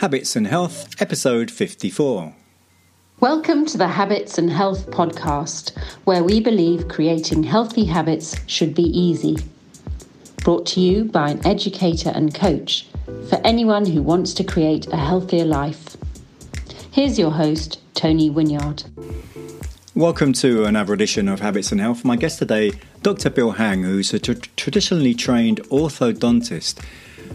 Habits and Health, episode 54. Welcome to the Habits and Health podcast, where we believe creating healthy habits should be easy. Brought to you by an educator and coach for anyone who wants to create a healthier life. Here's your host, Tony Winyard. Welcome to another edition of Habits and Health. My guest today, Dr. Bill Hang, who's a tr- traditionally trained orthodontist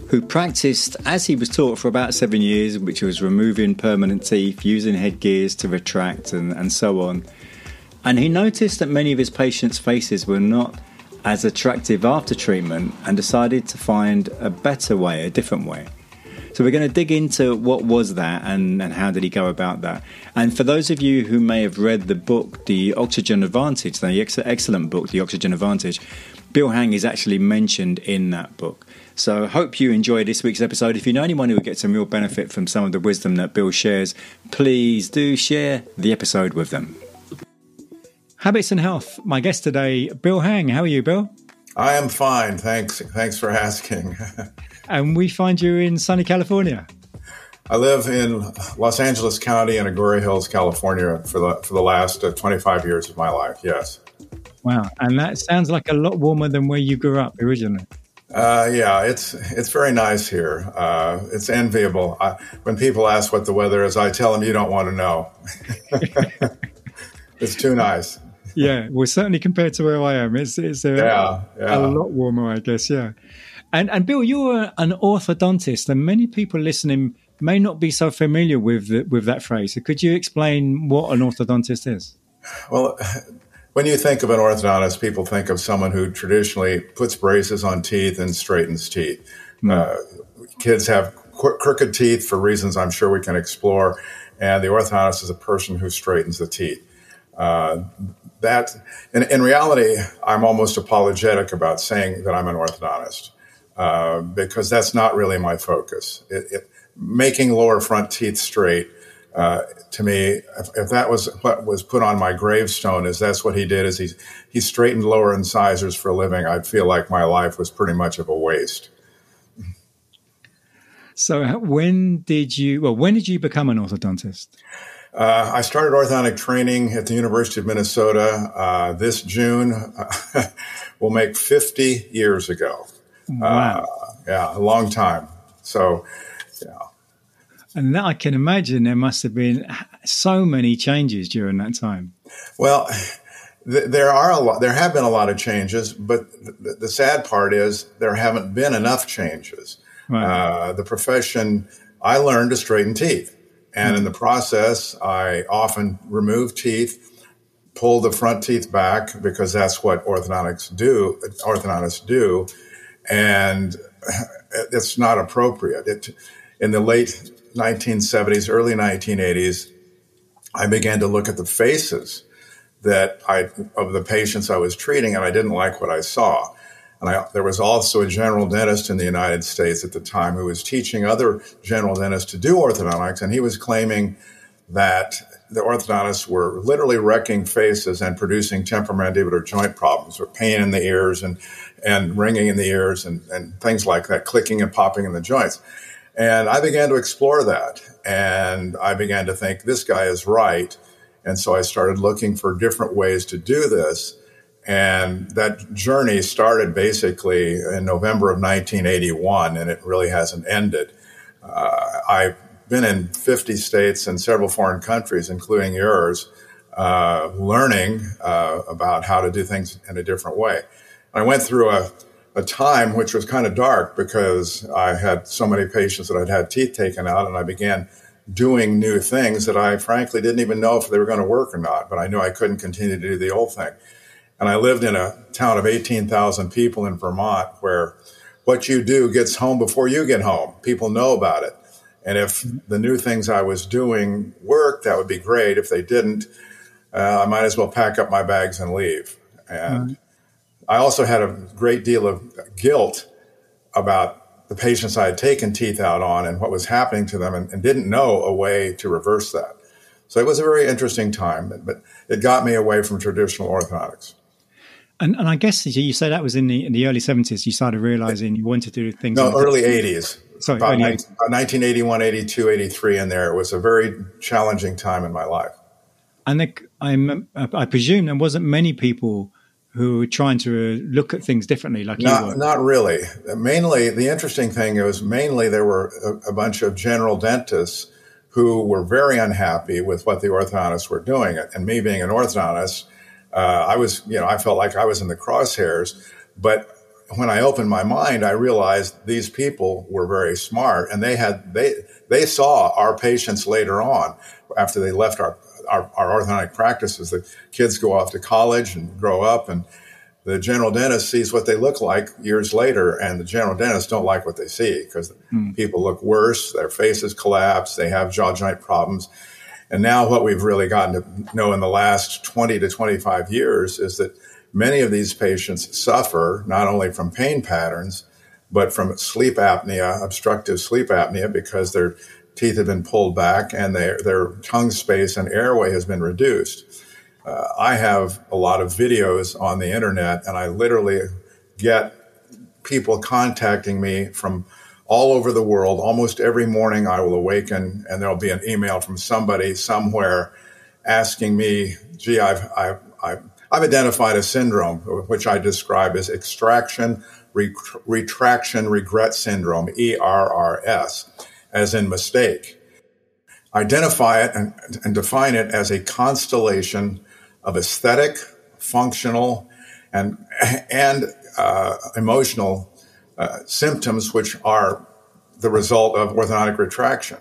who practiced as he was taught for about seven years, which was removing permanent teeth, using headgears to retract, and, and so on. And he noticed that many of his patients' faces were not as attractive after treatment and decided to find a better way, a different way. So we're going to dig into what was that and, and how did he go about that. And for those of you who may have read the book, The Oxygen Advantage, the ex- excellent book, The Oxygen Advantage, Bill Hang is actually mentioned in that book. So I hope you enjoyed this week's episode. If you know anyone who would get some real benefit from some of the wisdom that Bill shares, please do share the episode with them. Habits and Health. My guest today, Bill Hang. How are you, Bill? I am fine. Thanks. Thanks for asking. and we find you in sunny California. I live in Los Angeles County in Agoura Hills, California, for the for the last uh, 25 years of my life. Yes. Wow, and that sounds like a lot warmer than where you grew up originally. Uh, yeah, it's it's very nice here. Uh, it's enviable. I, when people ask what the weather is, I tell them you don't want to know. it's too nice. Yeah, well, certainly compared to where I am, it's it's a, yeah, yeah. a lot warmer, I guess. Yeah, and and Bill, you're an orthodontist, and many people listening may not be so familiar with the, with that phrase. So could you explain what an orthodontist is? Well, when you think of an orthodontist, people think of someone who traditionally puts braces on teeth and straightens teeth. Mm. Uh, kids have qu- crooked teeth for reasons I'm sure we can explore, and the orthodontist is a person who straightens the teeth. Uh, that, in, in, reality, I'm almost apologetic about saying that I'm an orthodontist uh, because that's not really my focus. It, it, making lower front teeth straight uh, to me, if, if, that was what was put on my gravestone, is that's what he did, is he he straightened lower incisors for a living. I'd feel like my life was pretty much of a waste. So, when did you? Well, when did you become an orthodontist? Uh, I started orthodontic training at the University of Minnesota uh, this June. will make 50 years ago. Wow. Uh, yeah, a long time. So, yeah. And I can imagine there must have been so many changes during that time. Well, th- there are a lot. There have been a lot of changes, but th- the sad part is there haven't been enough changes. Right. Uh, the profession, I learned to straighten teeth, and mm-hmm. in the process, I often remove teeth, pull the front teeth back because that's what orthodontics do. Orthodontists do, and it's not appropriate. It, in the late 1970s, early 1980s, I began to look at the faces that I of the patients I was treating, and I didn't like what I saw. And I, there was also a general dentist in the United States at the time who was teaching other general dentists to do orthodontics, and he was claiming that the orthodontists were literally wrecking faces and producing temporomandibular joint problems, or pain in the ears and and ringing in the ears and, and things like that, clicking and popping in the joints. And I began to explore that. And I began to think, this guy is right. And so I started looking for different ways to do this. And that journey started basically in November of 1981, and it really hasn't ended. Uh, I've been in 50 states and several foreign countries, including yours, uh, learning uh, about how to do things in a different way. I went through a a time which was kind of dark because I had so many patients that I'd had teeth taken out, and I began doing new things that I frankly didn't even know if they were going to work or not. But I knew I couldn't continue to do the old thing. And I lived in a town of 18,000 people in Vermont where what you do gets home before you get home. People know about it. And if the new things I was doing worked, that would be great. If they didn't, uh, I might as well pack up my bags and leave. And mm-hmm. I also had a great deal of guilt about the patients I had taken teeth out on and what was happening to them and, and didn't know a way to reverse that. So it was a very interesting time, but it got me away from traditional orthodontics. And, and I guess you say that was in the in the early seventies. You started realizing you wanted to do things. No, early eighties. Sorry, about, 19, about 1981, 82, 83 in there. It was a very challenging time in my life. And the, I'm, I presume there wasn't many people who were trying to look at things differently, like not, you were. Not really. Mainly, the interesting thing was mainly there were a, a bunch of general dentists who were very unhappy with what the orthodontists were doing. And me being an orthodontist, uh, I was, you know, I felt like I was in the crosshairs. But when I opened my mind, I realized these people were very smart, and they had they they saw our patients later on after they left our our, our orthodontic practices. The kids go off to college and grow up, and the general dentist sees what they look like years later, and the general dentists don't like what they see because mm. people look worse, their faces collapse, they have jaw joint problems. And now, what we've really gotten to know in the last 20 to 25 years is that Many of these patients suffer not only from pain patterns, but from sleep apnea, obstructive sleep apnea, because their teeth have been pulled back and their, their tongue space and airway has been reduced. Uh, I have a lot of videos on the internet, and I literally get people contacting me from all over the world. Almost every morning, I will awaken and there'll be an email from somebody somewhere asking me, "Gee, I've I've, I've I've identified a syndrome, which I describe as extraction retraction regret syndrome, ERRS, as in mistake. Identify it and, and define it as a constellation of aesthetic, functional, and, and uh, emotional uh, symptoms, which are the result of orthodontic retraction.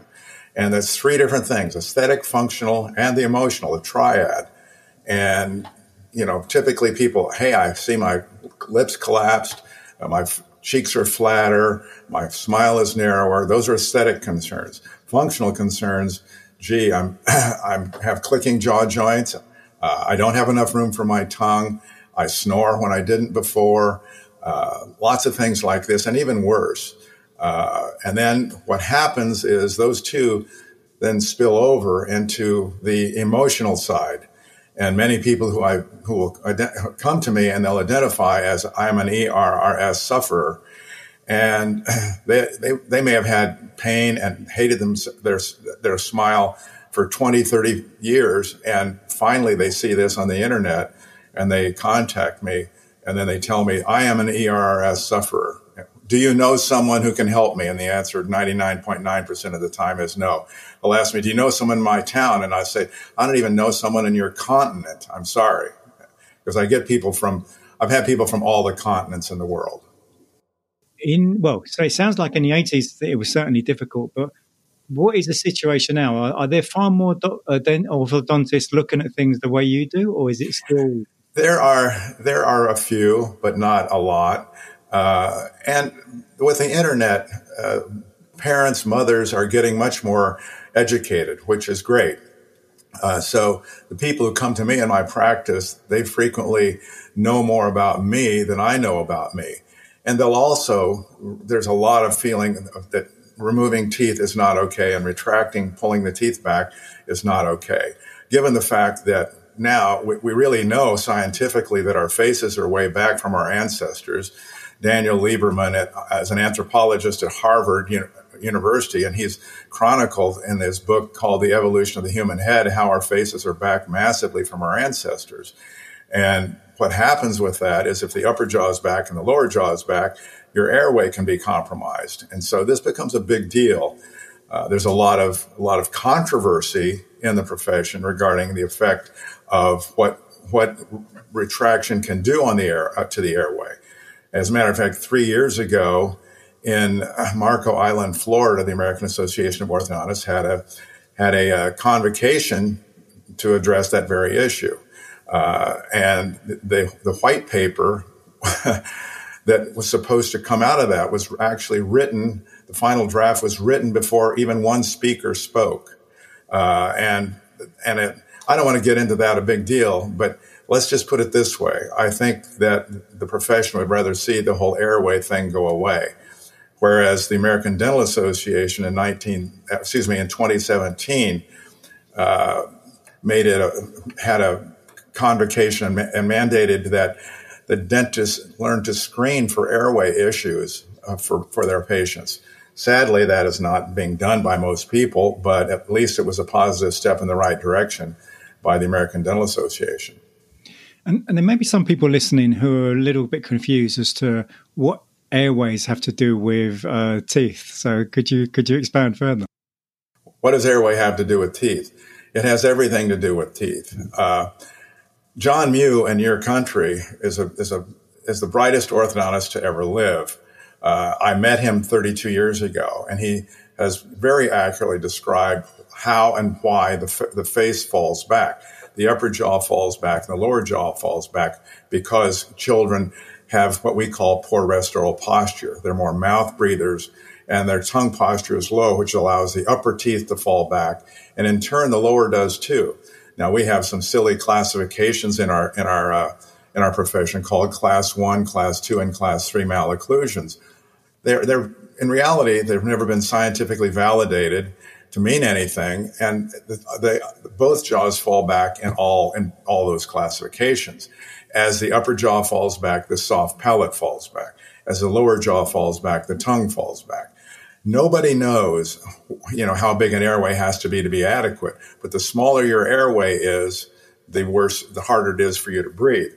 And that's three different things aesthetic, functional, and the emotional, a triad. And you know, typically people, hey, I see my lips collapsed, my cheeks are flatter, my smile is narrower. Those are aesthetic concerns. Functional concerns, gee, I'm, I'm have clicking jaw joints. Uh, I don't have enough room for my tongue. I snore when I didn't before. Uh, lots of things like this, and even worse. Uh, and then what happens is those two then spill over into the emotional side and many people who I who will ident- come to me and they'll identify as I'm an ERRS sufferer, and they, they they may have had pain and hated them their their smile for 20, 30 years, and finally they see this on the internet and they contact me and then they tell me I am an ERRS sufferer do you know someone who can help me? And the answer 99.9% of the time is no. They'll ask me, do you know someone in my town? And I say, I don't even know someone in your continent. I'm sorry. Because I get people from, I've had people from all the continents in the world. In, well, so it sounds like in the 80s it was certainly difficult, but what is the situation now? Are, are there far more do, uh, orthodontists looking at things the way you do, or is it still? There are there are a few, but not a lot. Uh, and with the internet, uh, parents, mothers are getting much more educated, which is great. Uh, so the people who come to me in my practice, they frequently know more about me than I know about me. And they'll also, there's a lot of feeling that removing teeth is not okay and retracting, pulling the teeth back is not okay. Given the fact that now we, we really know scientifically that our faces are way back from our ancestors Daniel Lieberman at, as an anthropologist at Harvard University, and he's chronicled in his book called The Evolution of the Human Head how our faces are back massively from our ancestors. And what happens with that is if the upper jaw is back and the lower jaw is back, your airway can be compromised. And so this becomes a big deal. Uh, there's a lot of a lot of controversy in the profession regarding the effect of what what retraction can do on the air uh, to the airway. As a matter of fact, three years ago in Marco Island, Florida, the American Association of Orthodontists had a had a, uh, convocation to address that very issue, uh, and the the white paper that was supposed to come out of that was actually written. The final draft was written before even one speaker spoke, uh, and and it, I don't want to get into that a big deal, but let's just put it this way. I think that the profession would rather see the whole airway thing go away. Whereas the American Dental Association in 19, excuse me, in 2017, uh, made it a, had a convocation and, and, mandated that the dentists learn to screen for airway issues uh, for, for their patients. Sadly, that is not being done by most people, but at least it was a positive step in the right direction by the American Dental Association. And, and there may be some people listening who are a little bit confused as to what airways have to do with uh, teeth. So could you could you expand further? What does airway have to do with teeth? It has everything to do with teeth. Uh, John Mew in your country is a is a is the brightest orthodontist to ever live. Uh, I met him 32 years ago, and he has very accurately described how and why the, f- the face falls back. The upper jaw falls back, and the lower jaw falls back because children have what we call poor restoral posture. They're more mouth breathers, and their tongue posture is low, which allows the upper teeth to fall back, and in turn, the lower does too. Now we have some silly classifications in our in our uh, in our profession called class one, class two, and class three malocclusions they're, they're in reality, they've never been scientifically validated to mean anything, and they, both jaws fall back in all in all those classifications. As the upper jaw falls back, the soft palate falls back. As the lower jaw falls back, the tongue falls back. Nobody knows, you know, how big an airway has to be to be adequate. But the smaller your airway is, the worse, the harder it is for you to breathe.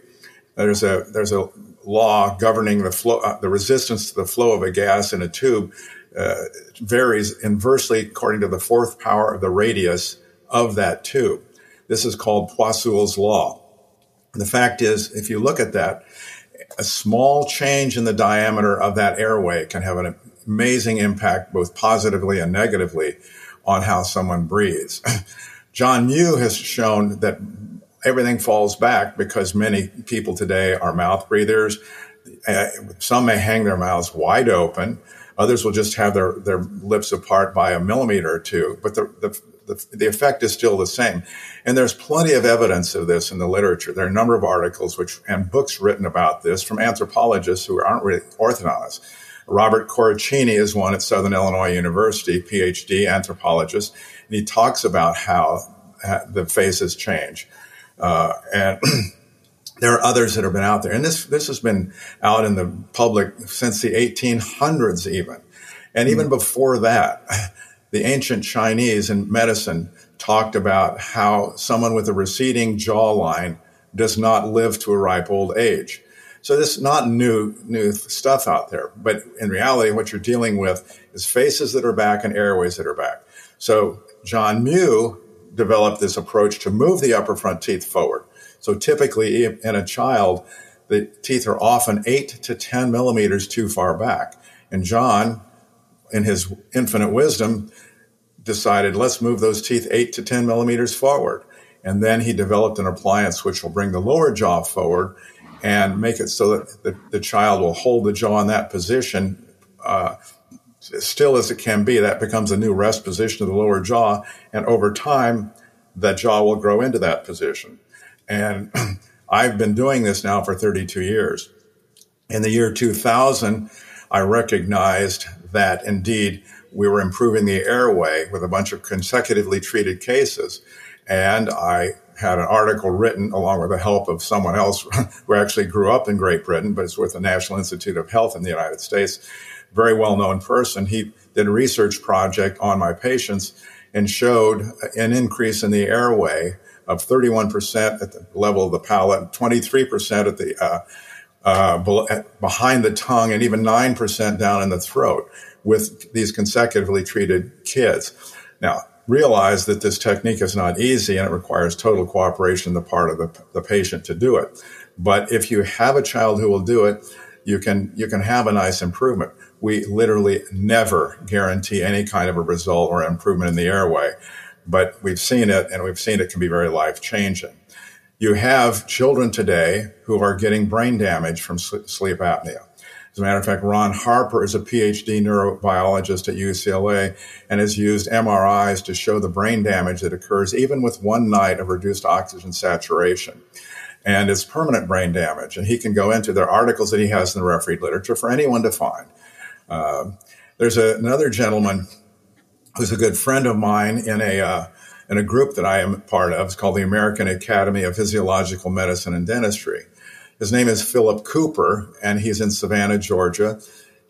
There's a there's a law governing the flow, uh, the resistance to the flow of a gas in a tube uh, varies inversely according to the fourth power of the radius of that tube. This is called Poiseuille's law. The fact is, if you look at that, a small change in the diameter of that airway can have an amazing impact, both positively and negatively, on how someone breathes. John Mew has shown that everything falls back because many people today are mouth breathers. Uh, some may hang their mouths wide open. Others will just have their, their lips apart by a millimeter or two, but the, the, the, the, effect is still the same. And there's plenty of evidence of this in the literature. There are a number of articles which, and books written about this from anthropologists who aren't really orthodontists. Robert Corruccini is one at Southern Illinois University, PhD anthropologist, and he talks about how the faces change. Uh, and there are others that have been out there. And this, this has been out in the public since the 1800s, even. And even mm before that, the ancient Chinese in medicine talked about how someone with a receding jawline does not live to a ripe old age. So this is not new new stuff out there, but in reality, what you're dealing with is faces that are back and airways that are back. So John Mew developed this approach to move the upper front teeth forward. So typically in a child, the teeth are often eight to 10 millimeters too far back. And John, in his infinite wisdom, decided, let's move those teeth eight to 10 millimeters forward. And then he developed an appliance which will bring the lower jaw forward and make it so that the, the child will hold the jaw in that position uh, still as it can be, that becomes a new rest position of the lower jaw. And over time, that jaw will grow into that position. And I've been doing this now for 32 years. In the year 2000, I recognized that indeed we were improving the airway with a bunch of consecutively treated cases. And I had an article written along with the help of someone else who actually grew up in Great Britain, but is with the National Institute of Health in the United States very well known person. He did a research project on my patients and showed an increase in the airway of 31% at the level of the palate, 23% at the uh, uh, behind the tongue, and even 9% down in the throat with these consecutively treated kids. Now, realize that this technique is not easy and it requires total cooperation on the part of the, the patient to do it. But if you have a child who will do it, you can you can have a nice improvement we literally never guarantee any kind of a result or improvement in the airway. But we've seen it, and we've seen it can be very life changing. You have children today who are getting brain damage from sleep apnea. As a matter of fact, Ron Harper is a PhD neurobiologist at UCLA and has used MRIs to show the brain damage that occurs even with one night of reduced oxygen saturation. And it's permanent brain damage. And he can go into the articles that he has in the refereed literature for anyone to find. Uh, there's a, another gentleman who's a good friend of mine in a uh, in a group that I am part of. It's called the American Academy of Physiological Medicine and Dentistry. His name is Philip Cooper, and he's in Savannah, Georgia.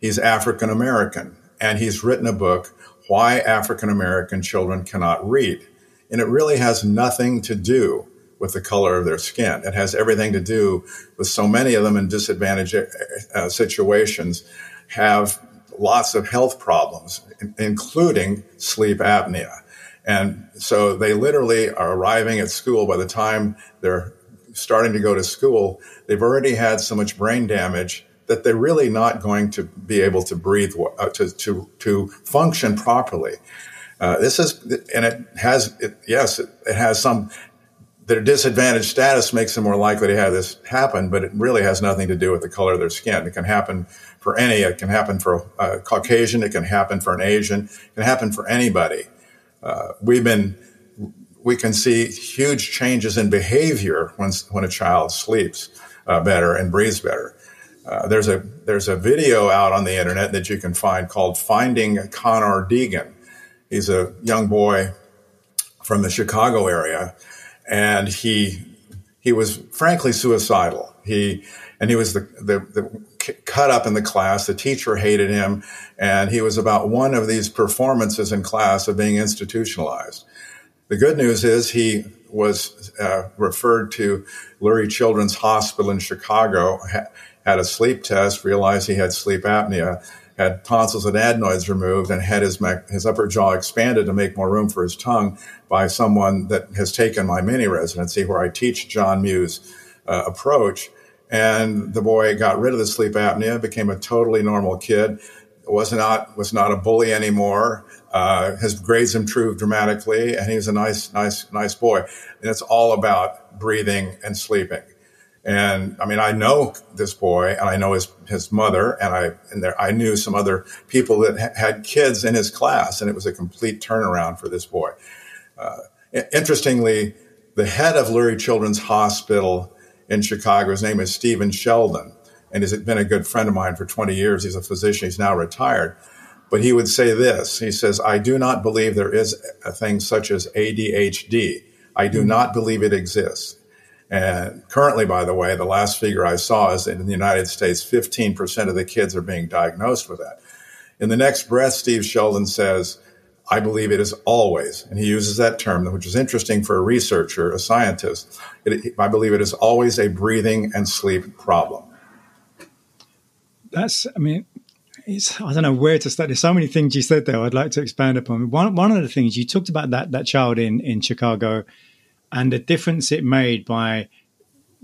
He's African American, and he's written a book, Why African American Children Cannot Read. And it really has nothing to do with the color of their skin. It has everything to do with so many of them in disadvantaged uh, situations have lots of health problems, including sleep apnea. And so they literally are arriving at school by the time they're starting to go to school. They've already had so much brain damage that they're really not going to be able to breathe, uh, to, to, to function properly. Uh, this is, and it has, it, yes, it, it has some their disadvantaged status makes them more likely to have this happen, but it really has nothing to do with the color of their skin. It can happen for any. It can happen for a Caucasian. It can happen for an Asian. It can happen for anybody. Uh, we've been we can see huge changes in behavior when when a child sleeps uh, better and breathes better. Uh, there's a there's a video out on the internet that you can find called "Finding Connor Deegan." He's a young boy from the Chicago area and he he was frankly suicidal. He and he was the, the, the cut up in the class. The teacher hated him, and he was about one of these performances in class of being institutionalized. The good news is he was uh, referred to Lurie Children's Hospital in Chicago, ha- had a sleep test, realized he had sleep apnea, had tonsils and adenoids removed and had his, his upper jaw expanded to make more room for his tongue by someone that has taken my mini residency where I teach John Mew's uh, approach. And the boy got rid of the sleep apnea, became a totally normal kid, was not, was not a bully anymore. Uh, his grades improved dramatically and he was a nice, nice, nice boy. And it's all about breathing and sleeping. And I mean, I know this boy and I know his, his mother and I, and there, I knew some other people that ha- had kids in his class and it was a complete turnaround for this boy. Uh, interestingly, the head of Lurie Children's Hospital in Chicago, his name is Stephen Sheldon and he's been a good friend of mine for 20 years. He's a physician. He's now retired. But he would say this. He says, I do not believe there is a thing such as ADHD. I do mm-hmm. not believe it exists. And currently, by the way, the last figure I saw is that in the United States, 15% of the kids are being diagnosed with that. In the next breath, Steve Sheldon says, I believe it is always, and he uses that term, which is interesting for a researcher, a scientist. It, I believe it is always a breathing and sleep problem. That's, I mean, I don't know where to start. There's so many things you said there. I'd like to expand upon. One, one of the things you talked about that that child in in Chicago and the difference it made by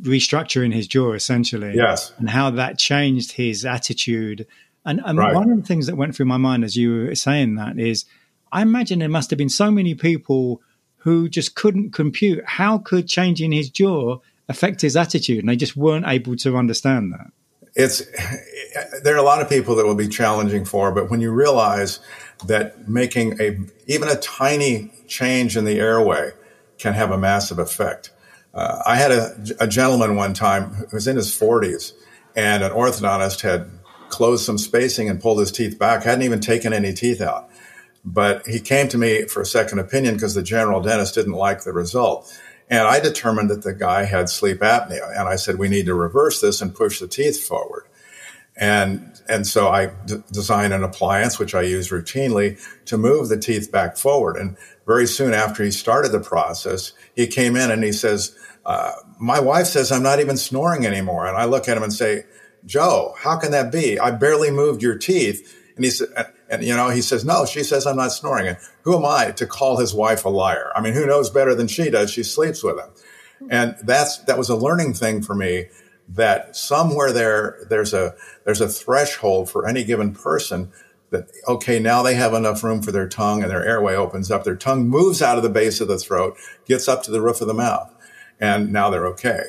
restructuring his jaw essentially yes and how that changed his attitude and, and right. one of the things that went through my mind as you were saying that is i imagine there must have been so many people who just couldn't compute how could changing his jaw affect his attitude and they just weren't able to understand that it's there are a lot of people that will be challenging for but when you realize that making a even a tiny change in the airway can have a massive effect. Uh, I had a, a, gentleman one time who was in his 40s, and an orthodontist had closed some spacing and pulled his teeth back, hadn't even taken any teeth out. But he came to me for a second opinion because the general dentist didn't like the result. And I determined that the guy had sleep apnea. And I said, we need to reverse this and push the teeth forward. And, and so I d- designed an appliance, which I use routinely to move the teeth back forward. And very soon after he started the process, he came in and he says, uh, my wife says I'm not even snoring anymore. And I look at him and say, Joe, how can that be? I barely moved your teeth. And he said, and, you know, he says, no, she says I'm not snoring. And who am I to call his wife a liar? I mean, who knows better than she does? She sleeps with him. And that's, that was a learning thing for me that somewhere there, there's a, there's a threshold for any given person that, okay, now they have enough room for their tongue and their airway opens up. Their tongue moves out of the base of the throat, gets up to the roof of the mouth, and now they're okay.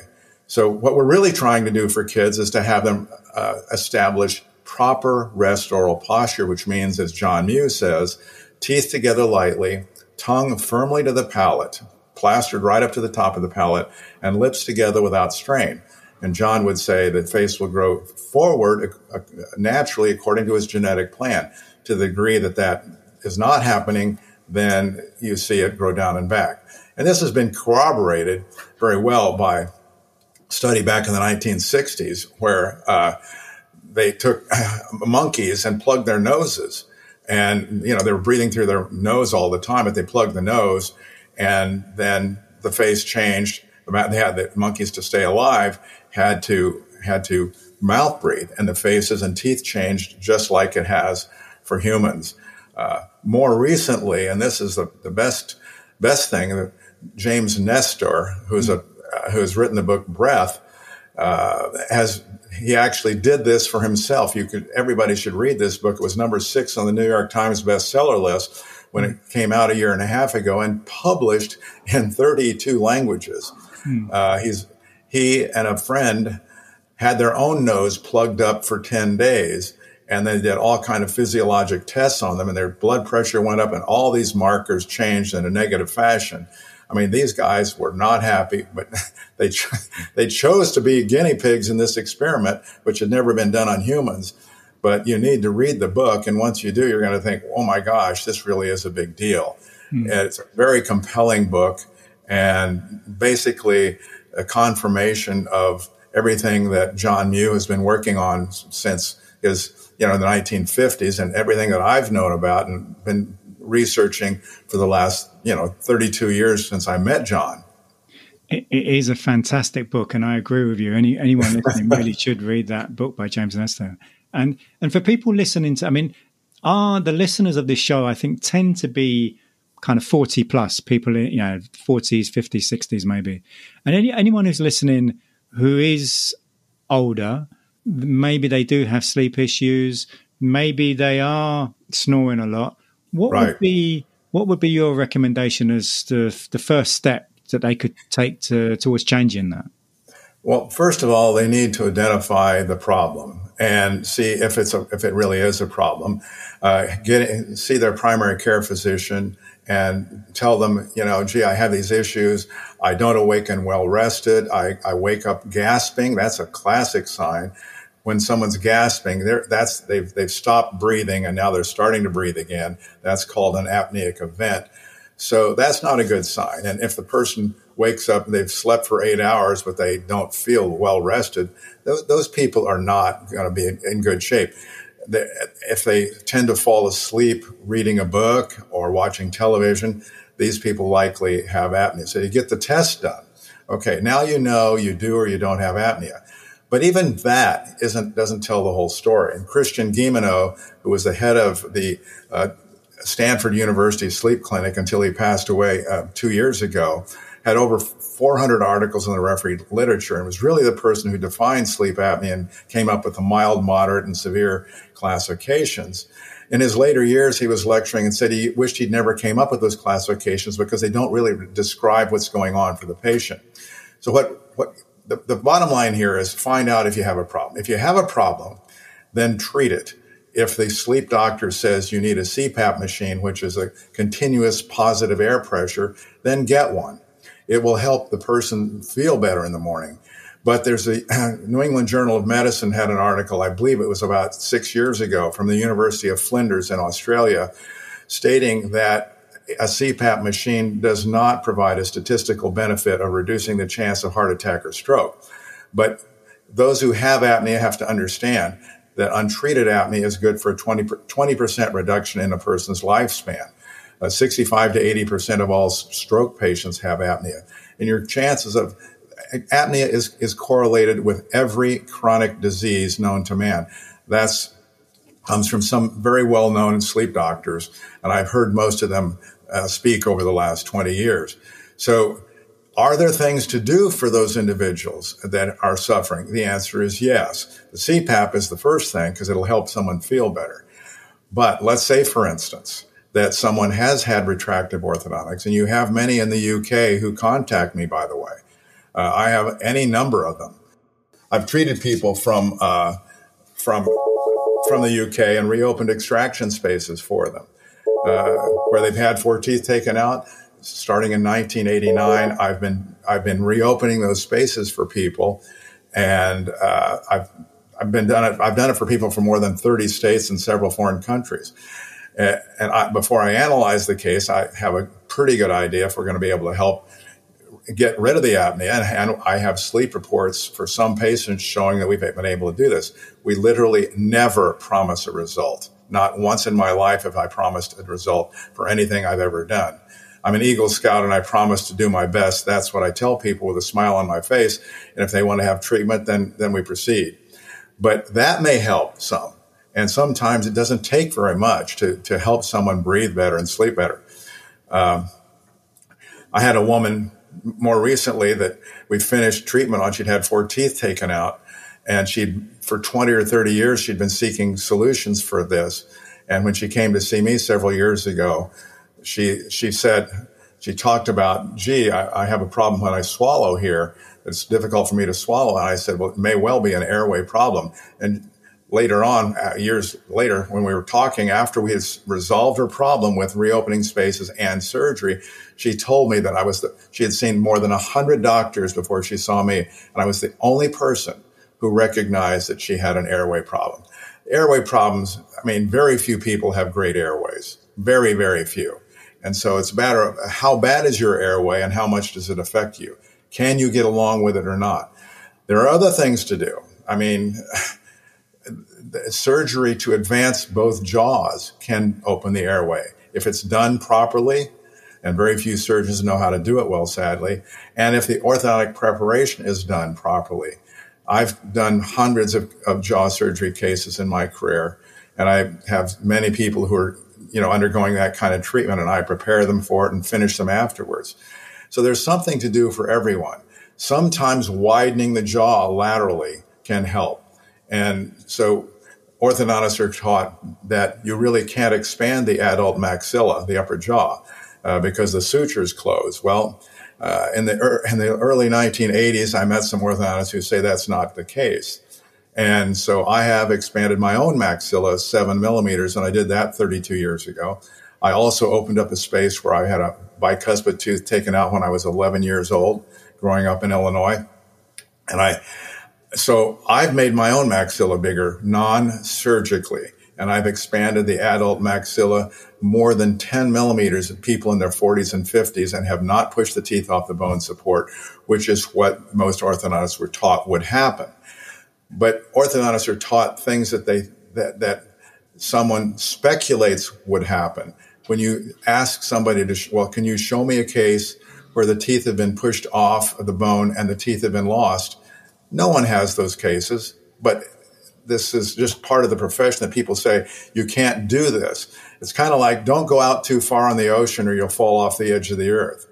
So what we're really trying to do for kids is to have them uh, establish proper rest oral posture, which means, as John Mew says, teeth together lightly, tongue firmly to the palate, plastered right up to the top of the palate, and lips together without strain. And John would say that face will grow forward uh, naturally according to his genetic plan. To the degree that that is not happening, then you see it grow down and back. And this has been corroborated very well by study back in the 1960s where uh, they took monkeys and plugged their noses and you know they were breathing through their nose all the time, but they plugged the nose, and then the face changed. They had the monkeys to stay alive had to had to mouth breathe, and the faces and teeth changed just like it has for humans. Uh, more recently, and this is the, the best best thing, James Nestor, who's a uh, who's written the book Breath, uh, has he actually did this for himself. You could everybody should read this book. It was number six on the New York Times bestseller list when it came out a year and a half ago, and published in 32 languages. Hmm. Uh, he's he and a friend had their own nose plugged up for 10 days and they did all kind of physiologic tests on them and their blood pressure went up and all these markers changed in a negative fashion i mean these guys were not happy but they they chose to be guinea pigs in this experiment which had never been done on humans but you need to read the book and once you do you're going to think oh my gosh this really is a big deal mm. it's a very compelling book and basically a confirmation of everything that John Mew has been working on since his, you know, the 1950s and everything that I've known about and been researching for the last, you know, 32 years since I met John. It is a fantastic book, and I agree with you. Any anyone listening really should read that book by James Nestor. And and for people listening to, I mean, are the listeners of this show? I think tend to be kind of 40 plus people, you know, 40s, 50s, 60s, maybe. And any, anyone who's listening who is older, maybe they do have sleep issues, maybe they are snoring a lot. What right. would be what would be your recommendation as the the first step that they could take to towards changing that? Well, first of all, they need to identify the problem and see if it's a, if it really is a problem. Uh, get see their primary care physician and tell them, you know, gee, I have these issues. I don't awaken well rested. I, I wake up gasping. That's a classic sign. When someone's gasping, that's they've they've stopped breathing and now they're starting to breathe again. That's called an apneic event. So that's not a good sign. And if the person wakes up and they've slept for eight hours but they don't feel well rested, those, those people are not going to be in, in good shape if they tend to fall asleep reading a book or watching television, these people likely have apnea. So you get the test done. Okay, now you know you do or you don't have apnea. But even that isn't doesn't tell the whole story. And Christian Guilleminault, who was the head of the uh, Stanford University Sleep Clinic until he passed away uh, two years ago, had over 400 articles in the refereed literature and was really the person who defined sleep apnea and came up with the mild, moderate, and severe classifications. In his later years, he was lecturing and said he wished he'd never came up with those classifications because they don't really describe what's going on for the patient. So what, what the, the bottom line here is find out if you have a problem. If you have a problem, then treat it if the sleep doctor says you need a CPAP machine, which is a continuous positive air pressure, then get one it will help the person feel better in the morning. But there's a New England Journal of Medicine had an article, I believe it was about six years ago, from the University of Flinders in Australia, stating that a CPAP machine does not provide a statistical benefit of reducing the chance of heart attack or stroke. But those who have apnea have to understand that untreated apnea is good for a 20, 20% reduction in a person's lifespan uh, 65 to 80% of all stroke patients have apnea. And your chances of apnea is, is correlated with every chronic disease known to man. That's comes from some very well known sleep doctors, and I've heard most of them uh, speak over the last 20 years. So, are there things to do for those individuals that are suffering? The answer is yes. The CPAP is the first thing because it'll help someone feel better. But let's say, for instance, that someone has had retractive orthodontics, and you have many in the UK who contact me, by the way. Uh, I have any number of them. I've treated people from uh, from from the UK and reopened extraction spaces for them, uh, where they've had four teeth taken out. Starting in 1989, I've been I've been reopening those spaces for people, and uh, I've I've been done it. I've done it for people from more than 30 states and several foreign countries. Uh, and I, before I analyze the case, I have a pretty good idea if we're going to be able to help get rid of the apnea. And, and I have sleep reports for some patients showing that we've been able to do this. We literally never promise a result. Not once in my life have I promised a result for anything I've ever done. I'm an Eagle Scout and I promise to do my best. That's what I tell people with a smile on my face. And if they want to have treatment, then, then we proceed. But that may help some. And sometimes it doesn't take very much to, to help someone breathe better and sleep better. Um, I had a woman more recently that we finished treatment on. She'd had four teeth taken out and she'd, for 20 or 30 years, she'd been seeking solutions for this. And when she came to see me several years ago, she, she said, she talked about, gee, I, I have a problem when I swallow here. It's difficult for me to swallow. And I said, well, it may well be an airway problem. And later on, uh, years later, when we were talking after we had resolved her problem with reopening spaces and surgery, she told me that I was the, she had seen more than a hundred doctors before she saw me, and I was the only person who recognized that she had an airway problem. Airway problems, I mean, very few people have great airways. Very, very few. And so it's a matter of how bad is your airway and how much does it affect you? Can you get along with it or not? There are other things to do. I mean, surgery to advance both jaws can open the airway. If it's done properly, and very few surgeons know how to do it well, sadly, and if the orthodontic preparation is done properly, I've done hundreds of, of jaw surgery cases in my career, and I have many people who are, you know, undergoing that kind of treatment, and I prepare them for it and finish them afterwards. So there's something to do for everyone. Sometimes widening the jaw laterally can help. And so orthodontists are taught that you really can't expand the adult maxilla, the upper jaw, uh, because the sutures close. Well, uh, in the in the early 1980s, I met some orthodontists who say that's not the case. And so I have expanded my own maxilla seven millimeters, and I did that 32 years ago. I also opened up a space where I had a bicuspid tooth taken out when I was 11 years old, growing up in Illinois. And I, so I've made my own maxilla bigger non-surgically and I've expanded the adult maxilla more than 10 millimeters of people in their 40s and 50s and have not pushed the teeth off the bone support, which is what most orthodontists were taught would happen. But orthodontists are taught things that they that that someone speculates would happen. When you ask somebody to, well, can you show me a case where the teeth have been pushed off of the bone and the teeth have been lost? No one has those cases, but this is just part of the profession that people say you can't do this. It's kind of like don't go out too far on the ocean or you'll fall off the edge of the earth.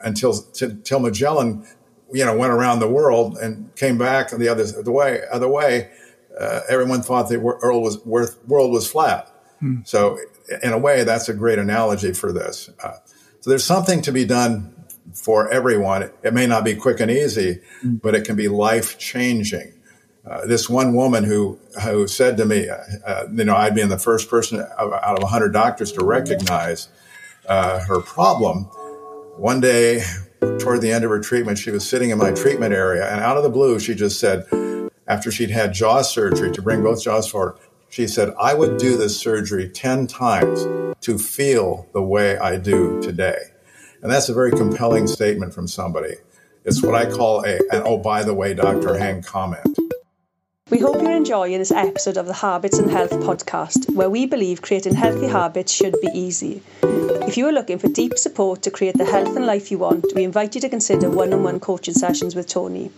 Until until Magellan, you know, went around the world and came back the other the way other way, uh, everyone thought the world was world was flat. Hmm. So in a way, that's a great analogy for this. Uh, so there's something to be done for everyone. It may not be quick and easy, hmm. but it can be life changing. Uh, this one woman who who said to me, uh, uh you know, I'd been the first person out of 100 doctors to recognize uh, her problem. One day, toward the end of her treatment, she was sitting in my treatment area, and out of the blue, she just said, after she'd had jaw surgery to bring both jaws forward, she said, "I would do this surgery 10 times to feel the way I do today." And that's a very compelling statement from somebody. It's what I call a, an oh, by the way, Dr. Hang comment. We hope you're enjoying this episode of the Habits and Health podcast, where we believe creating healthy habits should be easy. If you are looking for deep support to create the health and life you want, we invite you to consider one on one coaching sessions with Tony.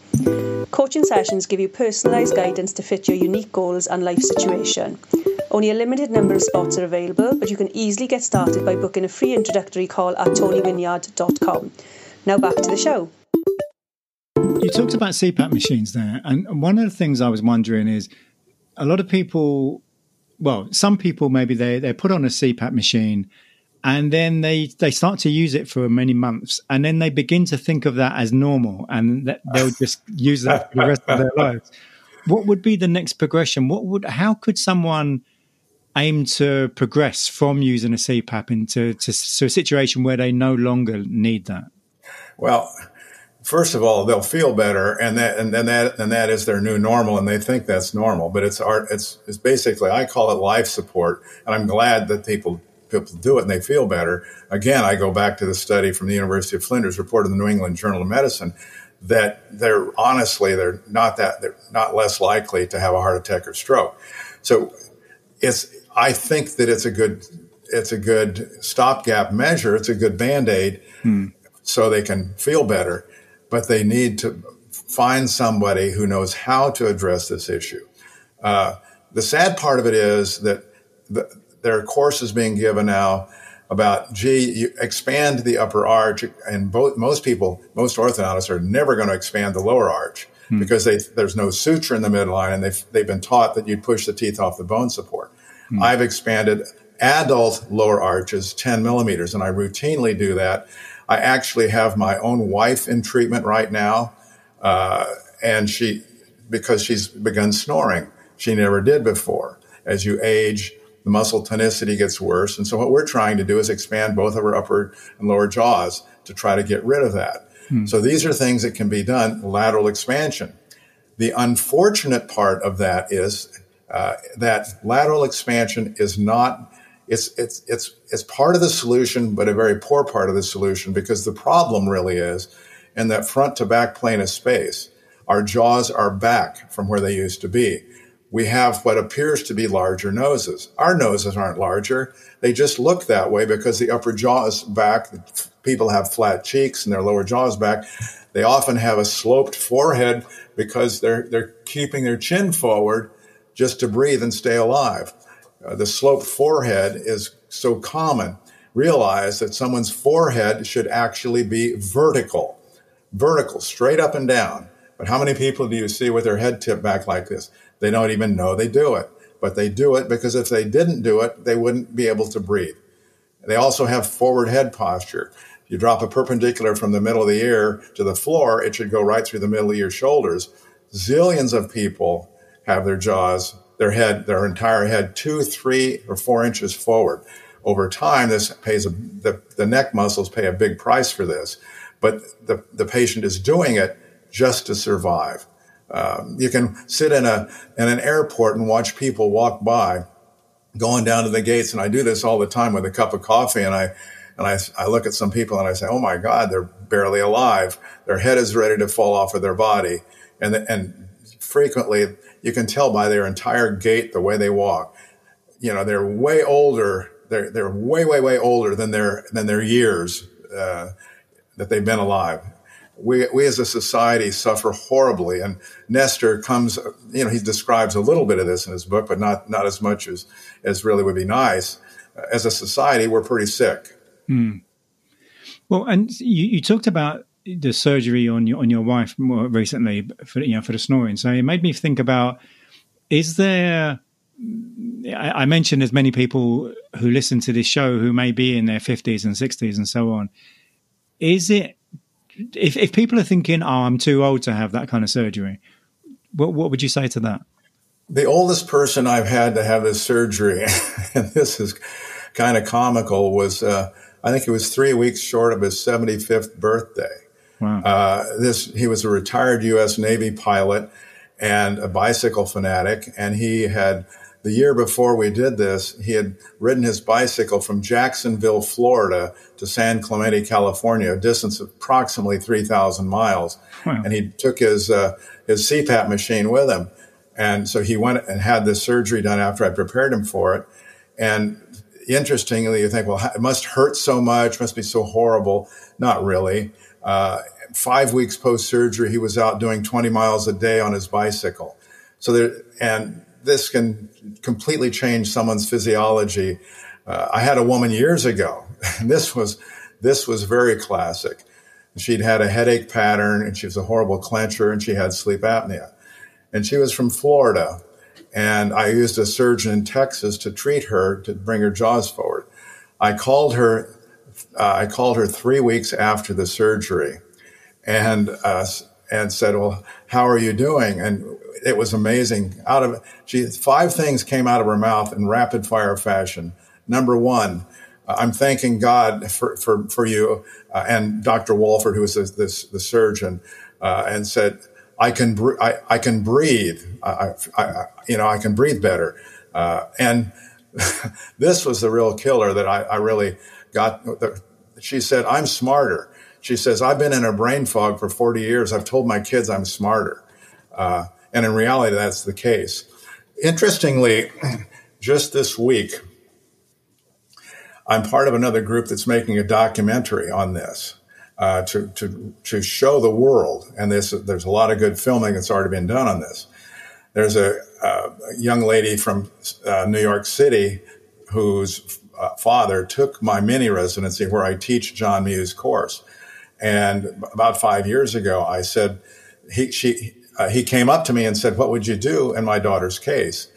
Coaching sessions give you personalised guidance to fit your unique goals and life situation. Only a limited number of spots are available, but you can easily get started by booking a free introductory call at tonywinyard.com. Now back to the show. You talked about CPAP machines there, and one of the things I was wondering is a lot of people, well, some people maybe they they put on a CPAP machine and then they they start to use it for many months and then they begin to think of that as normal and that they'll just use that for the rest of their lives. What would be the next progression? What would how could someone aim to progress from using a cpap into to, to a situation where they no longer need that? Well first of all, they'll feel better, and that and then that and that is their new normal, and they think that's normal. But it's art. It's it's basically I call it life support, and I'm glad that people people do it and they feel better. Again, I go back to the study from the University of Flinders, reported in the New England Journal of Medicine, that they're honestly they're not that they're not less likely to have a heart attack or stroke. So it's I think that it's a good it's a good stopgap measure. It's a good band aid, hmm. so they can feel better. But they need to find somebody who knows how to address this issue. Uh, the sad part of it is that the, there are courses being given now about, gee, you expand the upper arch, and both most people, most orthodontists are never going to expand the lower arch hmm. because they, there's no suture in the midline, and they've they've been taught that you push the teeth off the bone support. Hmm. I've expanded adult lower arches 10 millimeters, and I routinely do that. I actually have my own wife in treatment right now, uh, and she because she's begun snoring. She never did before. As you age, the muscle tonicity gets worse. And so what we're trying to do is expand both of her upper and lower jaws to try to get rid of that. Hmm. So these are things that can be done, lateral expansion. The unfortunate part of that is uh, that lateral expansion is not it's it's it's it's part of the solution, but a very poor part of the solution because the problem really is in that front to back plane of space. Our jaws are back from where they used to be we have what appears to be larger noses. Our noses aren't larger. They just look that way because the upper jaw is back. People have flat cheeks and their lower jaw is back. They often have a sloped forehead because they're, they're keeping their chin forward just to breathe and stay alive. Uh, the sloped forehead is so common. Realize that someone's forehead should actually be vertical, vertical, straight up and down. But how many people do you see with their head tipped back like this? They don't even know they do it, but they do it because if they didn't do it, they wouldn't be able to breathe. They also have forward head posture. If you drop a perpendicular from the middle of the ear to the floor, it should go right through the middle of your shoulders. Zillions of people have their jaws, their head, their entire head two, three, or four inches forward. Over time, this pays a, the, the neck muscles pay a big price for this, but the, the patient is doing it just to survive. Um, you can sit in a in an airport and watch people walk by, going down to the gates. And I do this all the time with a cup of coffee, and I and I, I look at some people and I say, "Oh my God, they're barely alive. Their head is ready to fall off of their body." And and frequently, you can tell by their entire gait, the way they walk. You know, they're way older. They're they're way way way older than their than their years uh, that they've been alive we, we as a society suffer horribly. And Nestor comes, you know, he describes a little bit of this in his book, but not, not as much as, as really would be nice. As a society, we're pretty sick. Mm. Well, and you, you talked about the surgery on your on your wife more recently for you know for the snoring. So it made me think about: is there? I, mentioned there's many people who listen to this show who may be in their fifties and sixties and so on. Is it if if people are thinking, "Oh, I'm too old to have that kind of surgery," what what would you say to that? The oldest person I've had to have this surgery, and this is kind of comical, was uh, I think it was three weeks short of his 75th birthday. Wow. Uh, this he was a retired U.S. Navy pilot and a bicycle fanatic, and he had the year before we did this, he had ridden his bicycle from Jacksonville, Florida to San Clemente, California, a distance of approximately 3,000 miles. Wow. And he took his, uh, his CPAP machine with him. And so he went and had this surgery done after I prepared him for it. And interestingly, you think, well, it must hurt so much, must be so horrible. Not really. Uh, five weeks post surgery, he was out doing 20 miles a day on his bicycle. So there, and this can completely change someone's physiology. Uh, I had a woman years ago, and this was this was very classic. She'd had a headache pattern, and she was a horrible clencher, and she had sleep apnea. And she was from Florida, and I used a surgeon in Texas to treat her to bring her jaws forward. I called her. Uh, I called her three weeks after the surgery, and uh, and said, "Well, how are you doing?" And it was amazing. Out of she, five things came out of her mouth in rapid fire fashion. Number one, uh, I'm thanking God for for, for you uh, and Dr. Wolford, who was this, the surgeon, uh, and said, "I can br- I, I can breathe. I, I, you know I can breathe better." Uh, and this was the real killer that I, I really got. The, she said, "I'm smarter." She says, I've been in a brain fog for 40 years. I've told my kids I'm smarter. Uh, and in reality, that's the case. Interestingly, just this week, I'm part of another group that's making a documentary on this uh, to, to, to show the world. And this, there's a lot of good filming that's already been done on this. There's a, a young lady from uh, New York City whose uh, father took my mini residency where I teach John Mew's course. And about five years ago, I said, he, she, uh, he came up to me and said, What would you do in my daughter's case?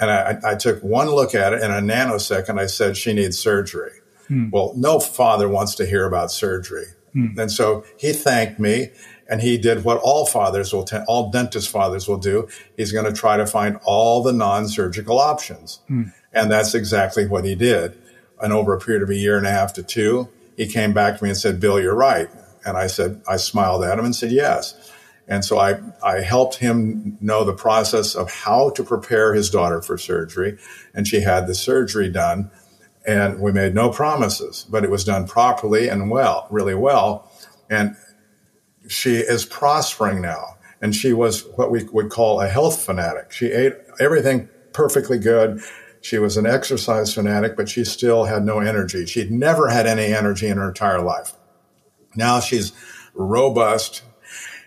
And I, I took one look at it in a nanosecond. I said, She needs surgery. Hmm. Well, no father wants to hear about surgery. Hmm. And so he thanked me and he did what all fathers will, t- all dentist fathers will do. He's going to try to find all the non surgical options. Hmm. And that's exactly what he did. And over a period of a year and a half to two, he came back to me and said, Bill, you're right. And I said, I smiled at him and said, yes. And so I, I helped him know the process of how to prepare his daughter for surgery. And she had the surgery done. And we made no promises, but it was done properly and well, really well. And she is prospering now. And she was what we would call a health fanatic. She ate everything perfectly good. She was an exercise fanatic, but she still had no energy. She'd never had any energy in her entire life. Now she's robust,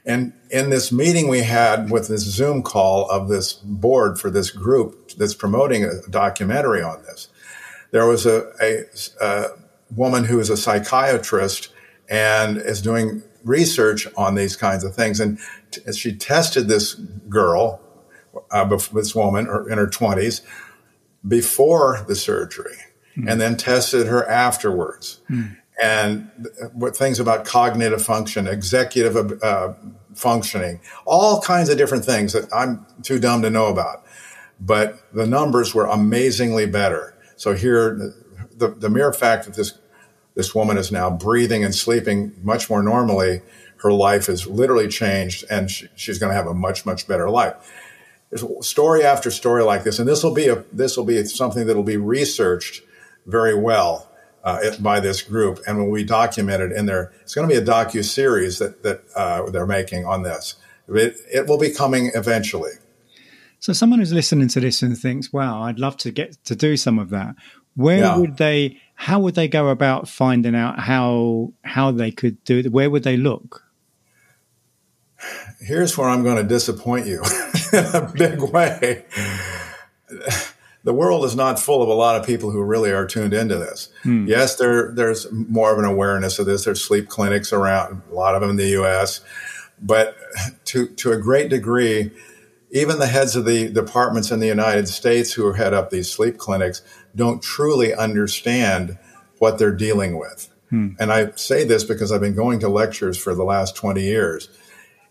and in this meeting we had with this Zoom call of this board for this group that's promoting a documentary on this, there was a, a, a woman who is a psychiatrist and is doing research on these kinds of things. And t- she tested this girl, uh, this woman in her 20s, before the surgery, mm. and then tested her afterwards. Mm and what things about cognitive function, executive uh, functioning, all kinds of different things that I'm too dumb to know about. But the numbers were amazingly better. So here, the, the mere fact that this this woman is now breathing and sleeping much more normally, her life is literally changed, and she, she's going to have a much much better life. There's story after story like this, and this will be a this will be something that will be researched very well uh, by this group, and will be documented in there, it's going to be a docu series that that uh, they're making on this. It, it will be coming eventually. So, someone who's listening to this and thinks, "Wow, I'd love to get to do some of that." Where yeah. would they? How would they go about finding out how how they could do it? Where would they look? Here's where I'm going to disappoint you in a big way the world is not full of a lot of people who really are tuned into this. Hmm. Yes, there there's more of an awareness of this. There's sleep clinics around, a lot of them in the U.S., but to to a great degree, even the heads of the departments in the United States who head up these sleep clinics don't truly understand what they're dealing with. Hmm. And I say this because I've been going to lectures for the last 20 years.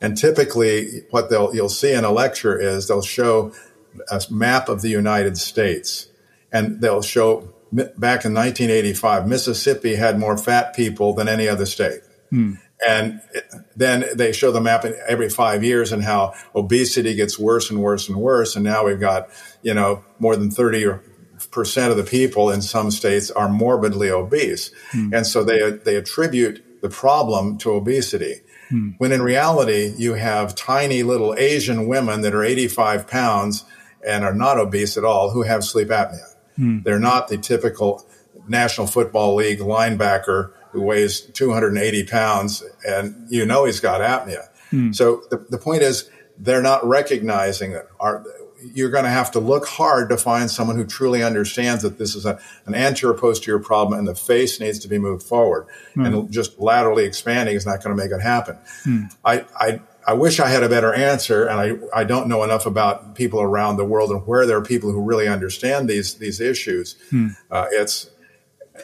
And typically what they'll you'll see in a lecture is they'll show a map of the United States, and they'll show back in 1985, Mississippi had more fat people than any other state. Hmm. And then they show the map every five years and how obesity gets worse and worse and worse. And now we've got, you know, more than 30 percent of the people in some states are morbidly obese. Hmm. And so they, they attribute the problem to obesity. Hmm. When in reality, you have tiny little Asian women that are 85 pounds and are not obese at all who have sleep apnea. Hmm. They're not the typical National Football League linebacker who weighs 280 pounds and you know he's got apnea. Hmm. So the, the point is, they're not recognizing that our, you're going to have to look hard to find someone who truly understands that this is a, an anterior posterior problem and the face needs to be moved forward. Hmm. And just laterally expanding is not going to make it happen. Hmm. I, I, I wish I had a better answer, and I, I don't know enough about people around the world and where there are people who really understand these these issues. Hmm. Uh, it's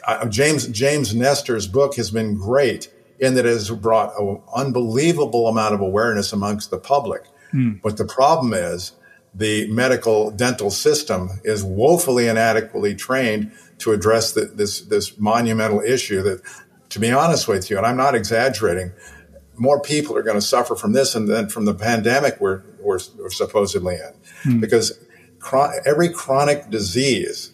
uh, James James Nestor's book has been great in that it has brought an unbelievable amount of awareness amongst the public. Hmm. But the problem is the medical dental system is woefully inadequately trained to address the, this this monumental issue. That, to be honest with you, and I'm not exaggerating more people are going to suffer from this and then from the pandemic we're, we're, we're supposedly in. Hmm. Because every chronic disease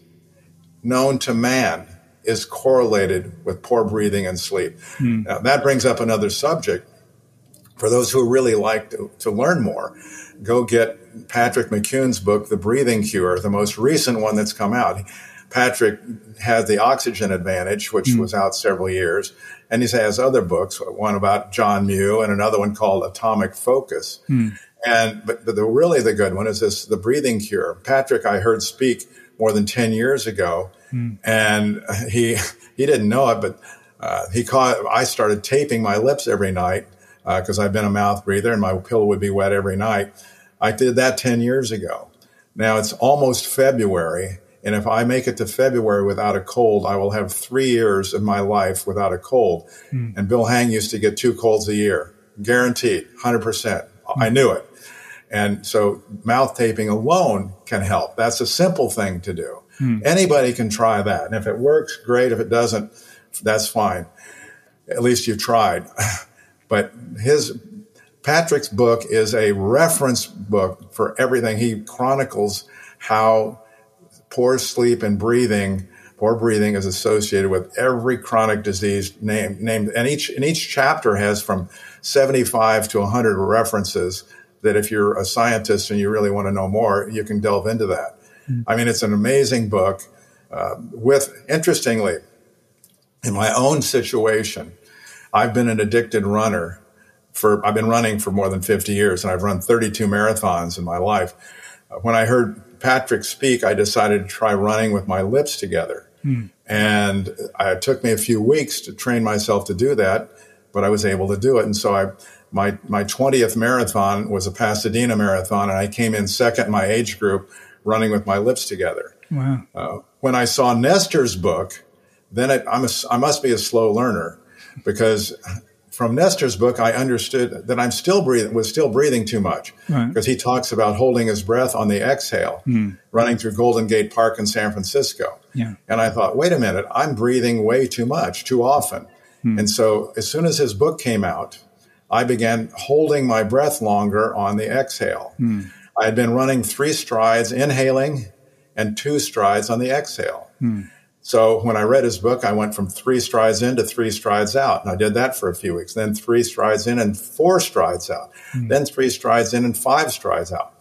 known to man is correlated with poor breathing and sleep. Hmm. Now, that brings up another subject. for those who really like to, to learn more, go get Patrick McKeown's book, The Breathing Cure, the most recent one that's come out. Patrick had the oxygen advantage, which mm. was out several years, and he has other books, one about John Mew and another one called Atomic Focus. Mm. And but, but the really the good one is this the breathing cure. Patrick, I heard speak more than ten years ago, mm. and he he didn't know it, but uh, he caught. I started taping my lips every night because uh, I've been a mouth breather, and my pillow would be wet every night. I did that ten years ago. Now it's almost February, and if I make it to February without a cold, I will have three years of my life without a cold. Mm. And Bill Hang used to get two colds a year, guaranteed, hundred percent. I knew it. And so mouth taping alone can help. That's a simple thing to do. Hmm. Anybody can try that. And if it works, great. If it doesn't, that's fine. At least you've tried. but his Patrick's book is a reference book for everything. He chronicles how poor sleep and breathing, poor breathing is associated with every chronic disease named, named and each, and each chapter has from 75 to 100 references that if you're a scientist and you really want to know more, you can delve into that. Mm-hmm. I mean, it's an amazing book. Uh, with interestingly, in my own situation, I've been an addicted runner for I've been running for more than 50 years, and I've run 32 marathons in my life. When I heard Patrick speak, I decided to try running with my lips together, mm. and it took me a few weeks to train myself to do that, but I was able to do it, and so I my my 20th marathon was a Pasadena marathon, and I came in second in my age group, running with my lips together. Wow! Uh, when I saw Nestor's book, then it, I'm a, I must be a slow learner because from Nestor's book, I understood that I'm still breathing was still breathing too much because right. he talks about holding his breath on the exhale, mm. running through Golden Gate Park in San Francisco. Yeah. And I thought, wait a minute, I'm breathing way too much, too often. Mm. And so as soon as his book came out, I began holding my breath longer on the exhale. Mm. I had been running three strides inhaling and two strides on the exhale. Mm. So when I read his book, I went from three strides in to three strides out. And I did that for a few weeks. Then three strides in and four strides out. Mm. Then three strides in and five strides out.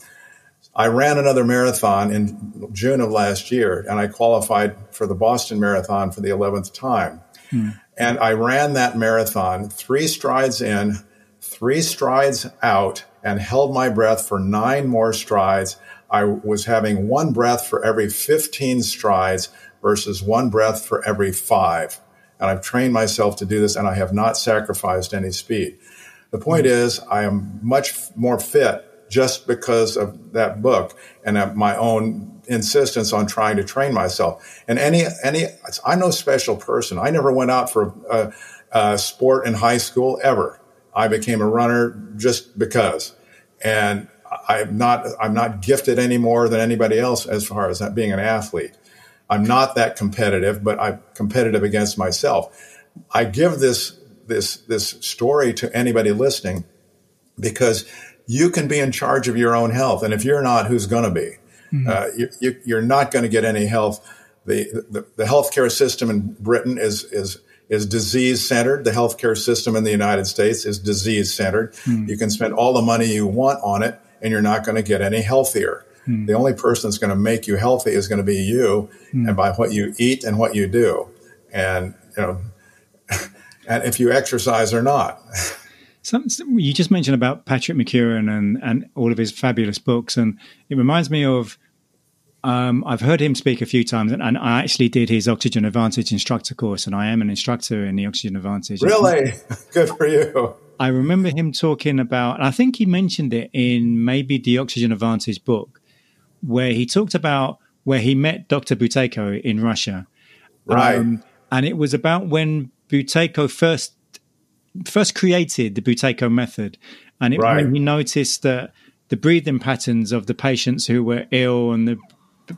I ran another marathon in June of last year and I qualified for the Boston Marathon for the 11th time. Mm. And I ran that marathon three strides in, three strides out and held my breath for nine more strides. I was having one breath for every 15 strides versus one breath for every five. And I've trained myself to do this and I have not sacrificed any speed. The point mm-hmm. is, I am much more fit just because of that book and my own insistence on trying to train myself. And any, any, I'm no special person. I never went out for a, a sport in high school ever. I became a runner just because. And I'm not, I'm not gifted any more than anybody else as far as being an athlete. I'm not that competitive, but I'm competitive against myself. I give this, this, this story to anybody listening because you can be in charge of your own health. And if you're not, who's going to be? Mm-hmm. Uh, you, you're not going to get any health. The, the, the healthcare system in Britain is, is, is disease centered. The healthcare system in the United States is disease centered. Mm. You can spend all the money you want on it and you're not going to get any healthier. Mm. The only person that's going to make you healthy is going to be you mm. and by what you eat and what you do. And, you know, and if you exercise or not. Some, you just mentioned about Patrick McKeown and, and all of his fabulous books. And it reminds me of um, I've heard him speak a few times, and, and, I actually did his Oxygen Advantage instructor course, and I am an instructor in the Oxygen Advantage. Really? Good for you. I remember him talking about, I think he mentioned it in maybe the Oxygen Advantage book, where he talked about where he met Dr. Buteyko in Russia. Right. Um, and it was about when Buteyko first first created the Buteyko method. And it, right. he noticed that the breathing patterns of the patients who were ill and the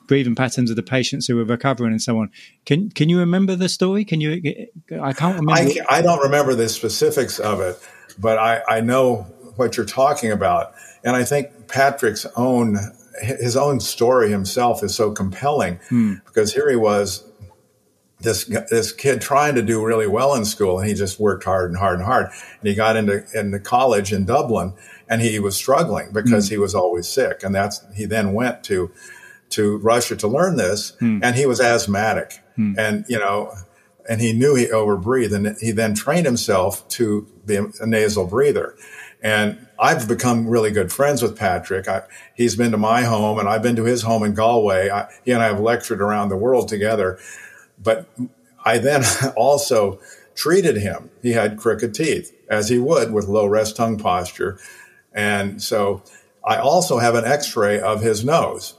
breathing patterns of the patients who were recovering and so on. Can can you remember the story? Can you? I can't remember. I, I don't remember the specifics of it, but I, I know what you're talking about, and I think Patrick's own his own story himself is so compelling hmm. because here he was this this kid trying to do really well in school, and he just worked hard and hard and hard. And he got into into college in Dublin, and he was struggling because mm. he was always sick. And that's he then went to to Russia to learn this, mm. and he was asthmatic, mm. and you know, and he knew he overbreathed, and he then trained himself to be a nasal breather. And I've become really good friends with Patrick. I, he's been to my home, and I've been to his home in Galway. I, he and I have lectured around the world together. But I then also treated him. He had crooked teeth, as he would with low rest tongue posture. And so I also have an x ray of his nose.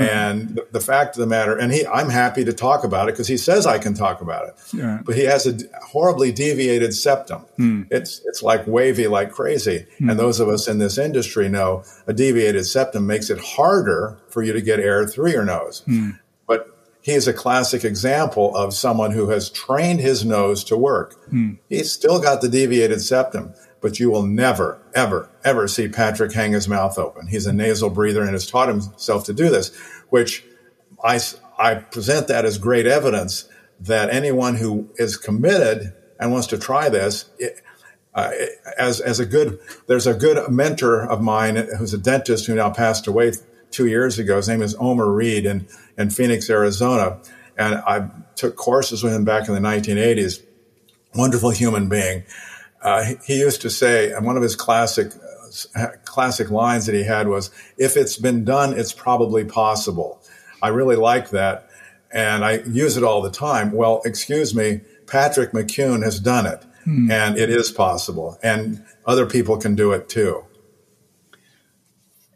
Mm-hmm. And the, the, fact of the matter, and he, I'm happy to talk about it because he says I can talk about it. Yeah. But he has a horribly deviated septum. Mm. It's it's like wavy like crazy. Mm. And those of us in this industry know a deviated septum makes it harder for you to get air through your nose. Mm. But he is a classic example of someone who has trained his nose to work. Hmm. He's still got the deviated septum, but you will never, ever, ever see Patrick hang his mouth open. He's a nasal breather and has taught himself to do this, which I, I present that as great evidence that anyone who is committed and wants to try this, uh, as, as a good, there's a good mentor of mine who's a dentist who now passed away two years ago. His name is Omer Reed in, in Phoenix, Arizona. And I took courses with him back in the 1980s. Wonderful human being uh, he, used to say, and one of his classic uh, classic lines that he had was, "If it's been done, it's probably possible." I really like that, and I use it all the time. Well, excuse me, Patrick McKeown has done it, hmm. and it is possible, and other people can do it too.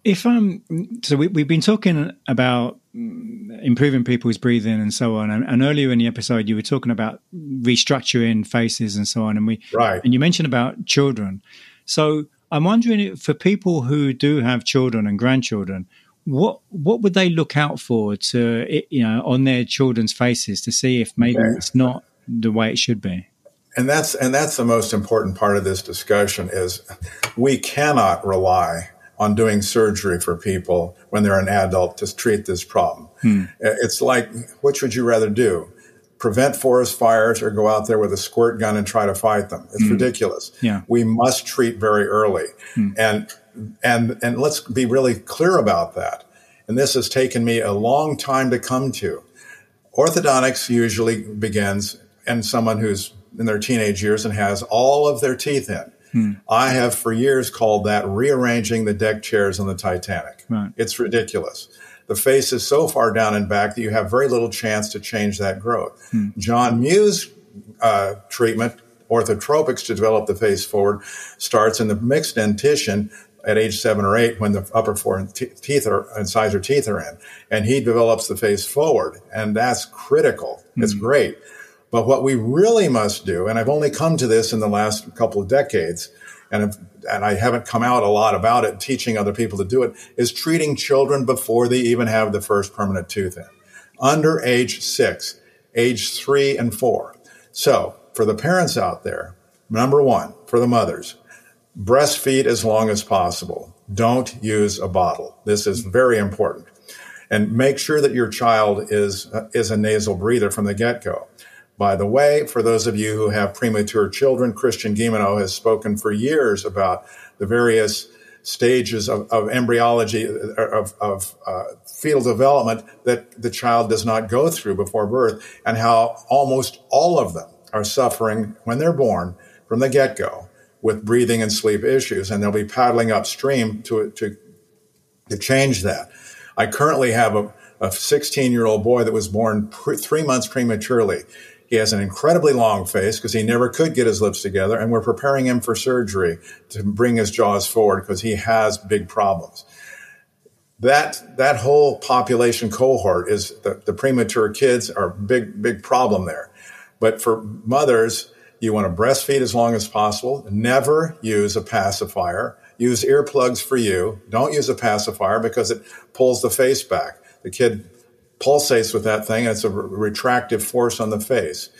If I'm so, we, have been talking about improving people's breathing and so on. And, and, earlier in the episode, you were talking about restructuring faces and so on. And we right. and you mentioned about children. So I'm wondering for people who do have children and grandchildren, what what would they look out for to you know on their children's faces to see if maybe okay. it's not the way it should be? And that's and that's the most important part of this discussion is we cannot rely on doing surgery for people when they're an adult to treat this problem. Hmm. It's like, which would you rather do? Prevent forest fires or go out there with a squirt gun and try to fight them? It's hmm. ridiculous. Yeah. We must treat very early. Hmm. And, and, and let's be really clear about that. And this has taken me a long time to come to. Orthodontics usually begins in someone who's in their teenage years and has all of their teeth in. Hmm. I have for years called that rearranging the deck chairs on the Titanic. Right. It's ridiculous. The face is so far down and back that you have very little chance to change that growth. Hmm. John Mew's uh, treatment, orthotropics to develop the face forward, starts in the mixed dentition at age seven or eight when the upper four teeth are, incisor teeth are in. And he develops the face forward. And that's critical. Mm. It's hmm. great. But what we really must do, and I've only come to this in the last couple of decades, and, and I haven't come out a lot about it, teaching other people to do it, is treating children before they even have the first permanent tooth in, under age six, age three and four. So for the parents out there, number one, for the mothers, breastfeed as long as possible. Don't use a bottle. This is very important. And make sure that your child is, is a nasal breather from the get go. By the way, for those of you who have premature children, Christian Guilleminault has spoken for years about the various stages of, of embryology, of, of uh, fetal development that the child does not go through before birth, and how almost all of them are suffering when they're born from the get go with breathing and sleep issues, and they'll be paddling upstream to, to, to change that. I currently have a, a 16 year old boy that was born pre- three months prematurely. He has an incredibly long face because he never could get his lips together, and we're preparing him for surgery to bring his jaws forward because he has big problems. That that whole population cohort is the, the premature kids are a big big problem there. But for mothers, you want to breastfeed as long as possible. Never use a pacifier. Use earplugs for you. Don't use a pacifier because it pulls the face back. The kid pulsates with that thing. It's a re- retractive force on the face.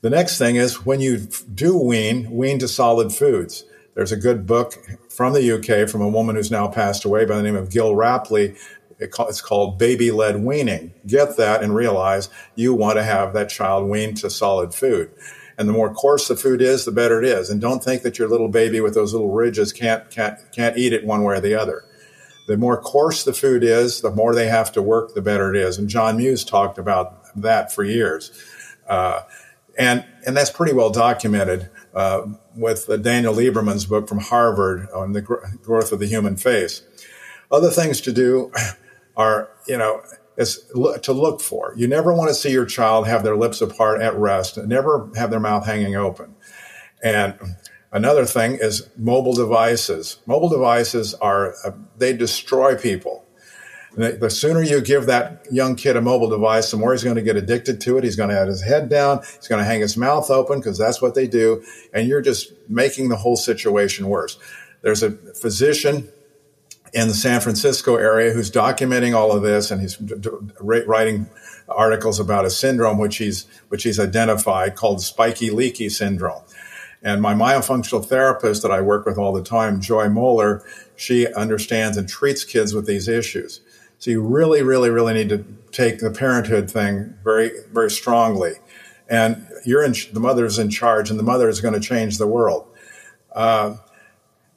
The next thing is when you do wean, wean to solid foods. There's a good book from the UK from a woman who's now passed away by the name of Gill Rapley it's called baby led weaning. Get that and realize you want to have that child weaned to solid food. And the more coarse the food is, the better it is. And don't think that your little baby with those little ridges can't, can't, can't eat it one way or the other. The more coarse the food is, the more they have to work, the better it is. And John Mew's talked about that for years. Uh, and, and that's pretty well documented uh, with Daniel Lieberman's book from Harvard on the gr- growth of the human face. Other things to do are, you know, is to look for. You never want to see your child have their lips apart at rest, never have their mouth hanging open. And another thing is mobile devices. Mobile devices are, uh, they destroy people. The sooner you give that young kid a mobile device, the more he's going to get addicted to it. He's going to have his head down. He's going to hang his mouth open because that's what they do. And you're just making the whole situation worse. There's a physician in the San Francisco area who's documenting all of this, and he's writing articles about a syndrome which he's which he's identified called spiky leaky syndrome. And my myofunctional therapist that I work with all the time, Joy Moeller, she understands and treats kids with these issues. So you really, really, really need to take the parenthood thing very, very strongly. And you're in, the mother's in charge, and the mother is going to change the world. Uh,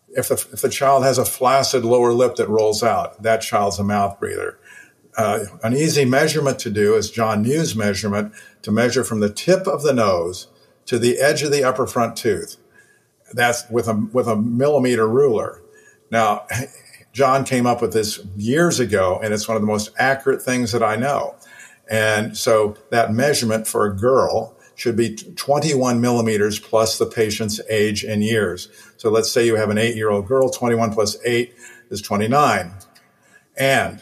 if the, if the child has a flaccid lower lip that rolls out, that child's a mouth breather. Uh, an easy measurement to do is John Mew's measurement to measure from the tip of the nose to the edge of the upper front tooth. That's with a with a millimeter ruler. Now, John came up with this years ago, and it's one of the most accurate things that I know. And so that measurement for a girl should be 21 millimeters plus the patient's age and years. So let's say you have an eight year old girl, 21 plus eight is 29. And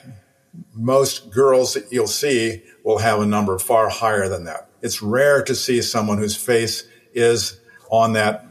most girls that you'll see will have a number far higher than that. It's rare to see someone whose face is on that,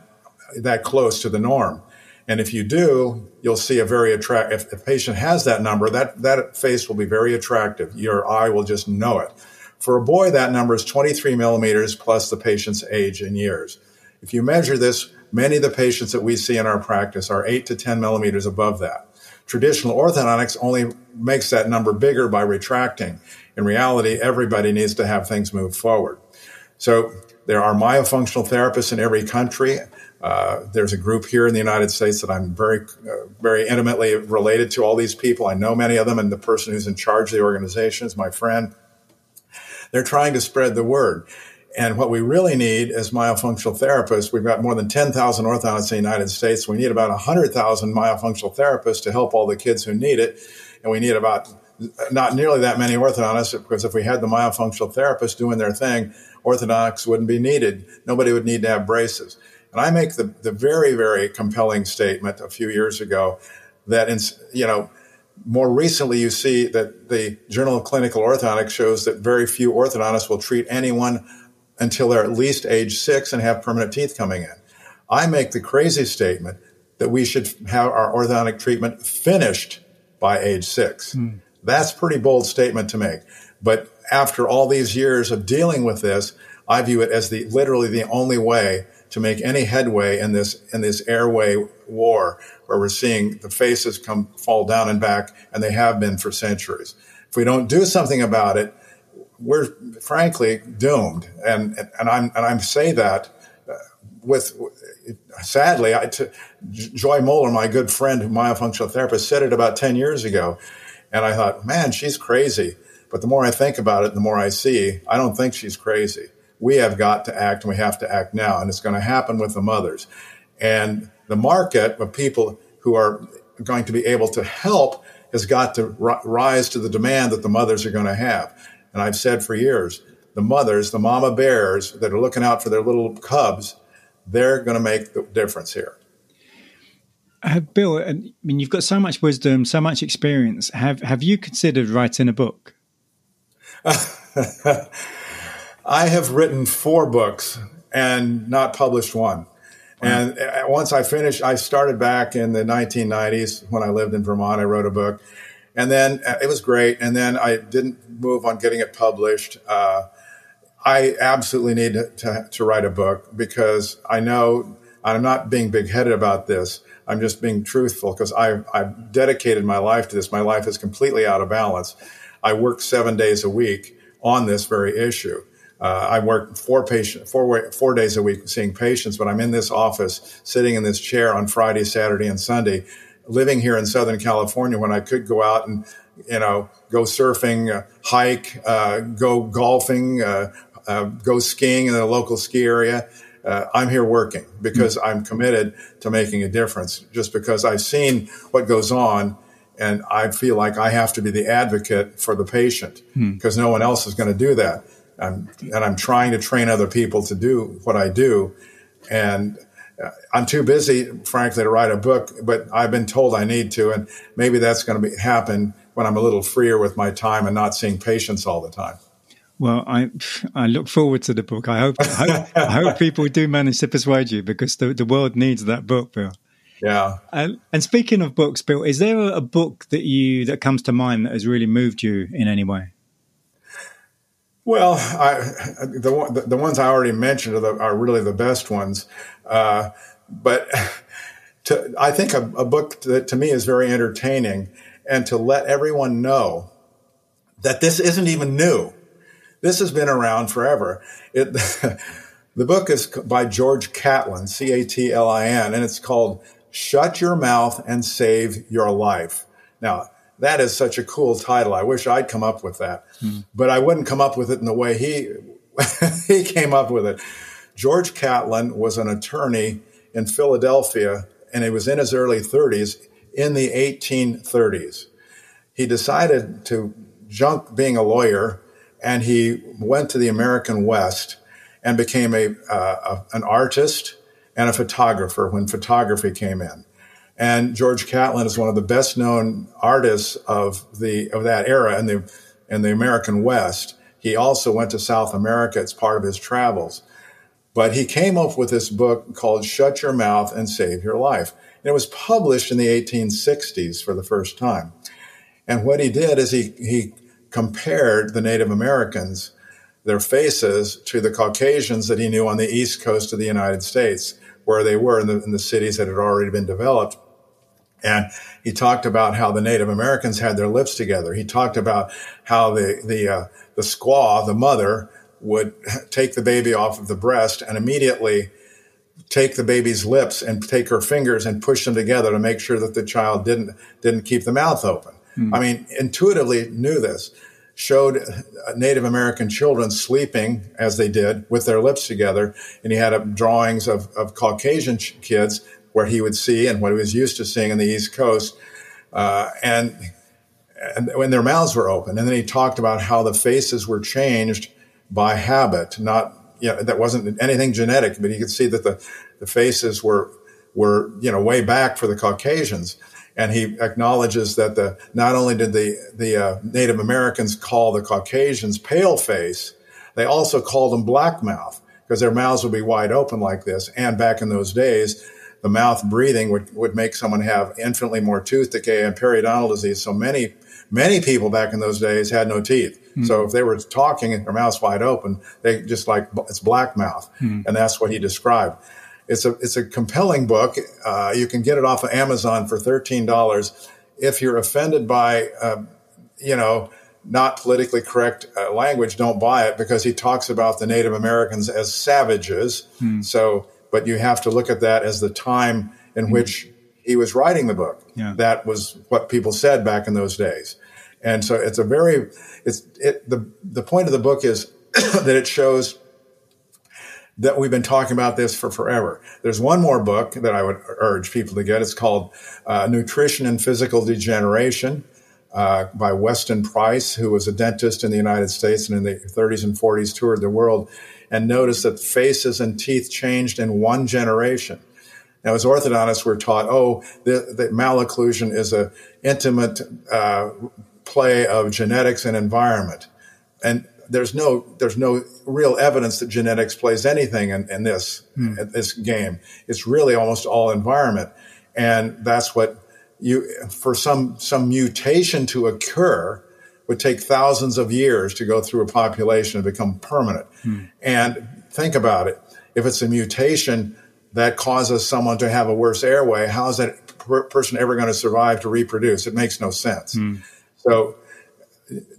that close to the norm. And if you do, you'll see a very attractive, if the patient has that number, that, that face will be very attractive. Your eye will just know it. For a boy, that number is 23 millimeters plus the patient's age and years. If you measure this, many of the patients that we see in our practice are 8 to 10 millimeters above that. Traditional orthodontics only makes that number bigger by retracting. In reality, everybody needs to have things move forward. So there are myofunctional therapists in every country. Uh, there's a group here in the United States that I'm very, uh, very intimately related to all these people. I know many of them, and the person who's in charge of the organization is my friend. They're trying to spread the word. And what we really need as myofunctional therapists, we've got more than 10,000 orthodontists in the United States. We need about 100,000 myofunctional therapists to help all the kids who need it. And we need about not nearly that many orthodontists because if we had the myofunctional therapists doing their thing, orthodontics wouldn't be needed. Nobody would need to have braces. And I make the, the very, very compelling statement a few years ago that, in, you know, more recently, you see that the Journal of Clinical Orthodontics shows that very few orthodontists will treat anyone until they're at least age six and have permanent teeth coming in. I make the crazy statement that we should have our orthodontic treatment finished by age six. Mm. That's a pretty bold statement to make. But after all these years of dealing with this, I view it as the literally the only way to make any headway in this in this airway war where we're seeing the faces come fall down and back and they have been for centuries if we don't do something about it we're frankly doomed and and i'm and i'm say that uh, with sadly I, joy moeller my good friend who myofunctional therapist said it about 10 years ago and i thought man she's crazy but the more i think about it the more i see i don't think she's crazy we have got to act and we have to act now. And it's going to happen with the mothers. And the market of people who are going to be able to help has got to rise to the demand that the mothers are going to have. And I've said for years, the mothers, the mama bears that are looking out for their little cubs, they're going to make the difference here. Uh, Bill, I mean, you've got so much wisdom, so much experience. Have have you considered writing a book? I have written four books and not published one. And uh, once I finished, I started back in the 1990s when I lived in Vermont. I wrote a book, and then uh, it was great. And then I didn't move on getting it published. Uh, I absolutely need to, to, write a book because I know I'm not being big headed about this. I'm just being truthful because I've, I've dedicated my life to this. My life is completely out of balance. I work seven days a week on this very issue. Uh, I work four patient four four days a week seeing patients, but I'm in this office, sitting in this chair on Friday, Saturday, and Sunday, living here in Southern California when I could go out and you know go surfing, uh, hike, uh, go golfing, uh, uh, go skiing in the local ski area. Uh, I'm here working because mm-hmm. I'm committed to making a difference. Just because I've seen what goes on, and I feel like I have to be the advocate for the patient because mm-hmm. no one else is going to do that. I'm, and I'm trying to train other people to do what I do, and I'm too busy, frankly, to write a book. But I've been told I need to, and maybe that's going to be, happen when I'm a little freer with my time and not seeing patients all the time. Well, I I look forward to the book. I hope I hope, I hope people do manage to persuade you because the, the world needs that book, Bill. Yeah. And, and speaking of books, Bill, is there a, a book that you that comes to mind that has really moved you in any way? Well, I, the, the, the ones I already mentioned are, the, are really the best ones. Uh, but to, I think a, a, book that to me is very entertaining and to let everyone know that this isn't even new. This has been around forever. It, the book is by George Catlin, C A T L I N, and it's called Shut Your Mouth and Save Your Life. Now, that is such a cool title. I wish I'd come up with that, hmm. but I wouldn't come up with it in the way he he came up with it. George Catlin was an attorney in Philadelphia, and he was in his early 30s in the 1830s. He decided to junk being a lawyer and he went to the American West and became a, uh, a, an artist and a photographer when photography came in. And George Catlin is one of the best known artists of the of that era in the in the American West. He also went to South America as part of his travels. But he came up with this book called Shut Your Mouth and Save Your Life. And it was published in the 1860s for the first time. And what he did is he, he compared the Native Americans, their faces, to the Caucasians that he knew on the east coast of the United States, where they were in the, in the cities that had already been developed. And he talked about how the Native Americans had their lips together. He talked about how the the uh, the squaw, the mother, would take the baby off of the breast and immediately take the baby's lips and take her fingers and push them together to make sure that the child didn't didn't keep the mouth open. Hmm. I mean, intuitively knew this. Showed Native American children sleeping as they did with their lips together, and he had drawings of, of Caucasian kids where he would see and what he was used to seeing on the East Coast, uh, and and when their mouths were open. And then he talked about how the faces were changed by habit, not you know, that wasn't anything genetic, but you could see that the the faces were were you know way back for the Caucasians and he acknowledges that the not only did the the uh, Native Americans call the Caucasians pale face, they also called them black mouth because their mouths would be wide open like this. And back in those days, the mouth breathing would, would make someone have infinitely more tooth decay and periodontal disease. So many many people back in those days had no teeth. Mm-hmm. So if they were talking and their mouths wide open, they just like it's black mouth, mm-hmm. and that's what he described. It's a it's a compelling book. Uh, you can get it off of Amazon for thirteen dollars. If you're offended by, uh, you know, not politically correct uh, language, don't buy it because he talks about the Native Americans as savages. Hmm. So, but you have to look at that as the time in hmm. which he was writing the book. Yeah. That was what people said back in those days. And so it's a very, it's, it, the, the point of the book is that it shows that we've been talking about this for forever. There's one more book that I would urge people to get. It's called uh, Nutrition and Physical Degeneration uh, by Weston Price, who was a dentist in the United States and in the 30s and 40s toured the world and noticed that faces and teeth changed in one generation. Now, as orthodontists, we're taught, oh, the, the malocclusion is an intimate uh, play of genetics and environment. And there's no there's no real evidence that genetics plays anything in, in this hmm. in this game. It's really almost all environment, and that's what you for some some mutation to occur would take thousands of years to go through a population and become permanent. Hmm. And think about it: if it's a mutation that causes someone to have a worse airway, how is that per- person ever going to survive to reproduce? It makes no sense. Mm. So,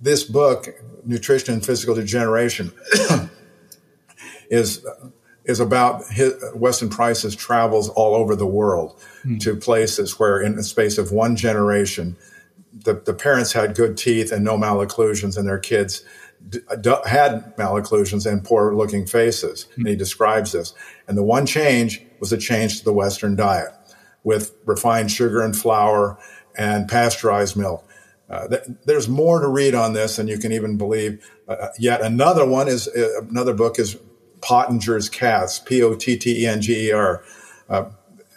this book, Nutrition and Physical Degeneration, is is about his, Weston Price's travels all over the world mm. to places where, in the space of one generation, the, the parents had good teeth and no malocclusions, and their kids d- d- had malocclusions and poor looking faces. Mm. And he describes this. And the one change was a change to the Western diet with refined sugar and flour and pasteurized milk. Uh, th- there's more to read on this than you can even believe. Uh, uh yet another one is uh, another book is Pottenger's Cats, P O T T E N G E R.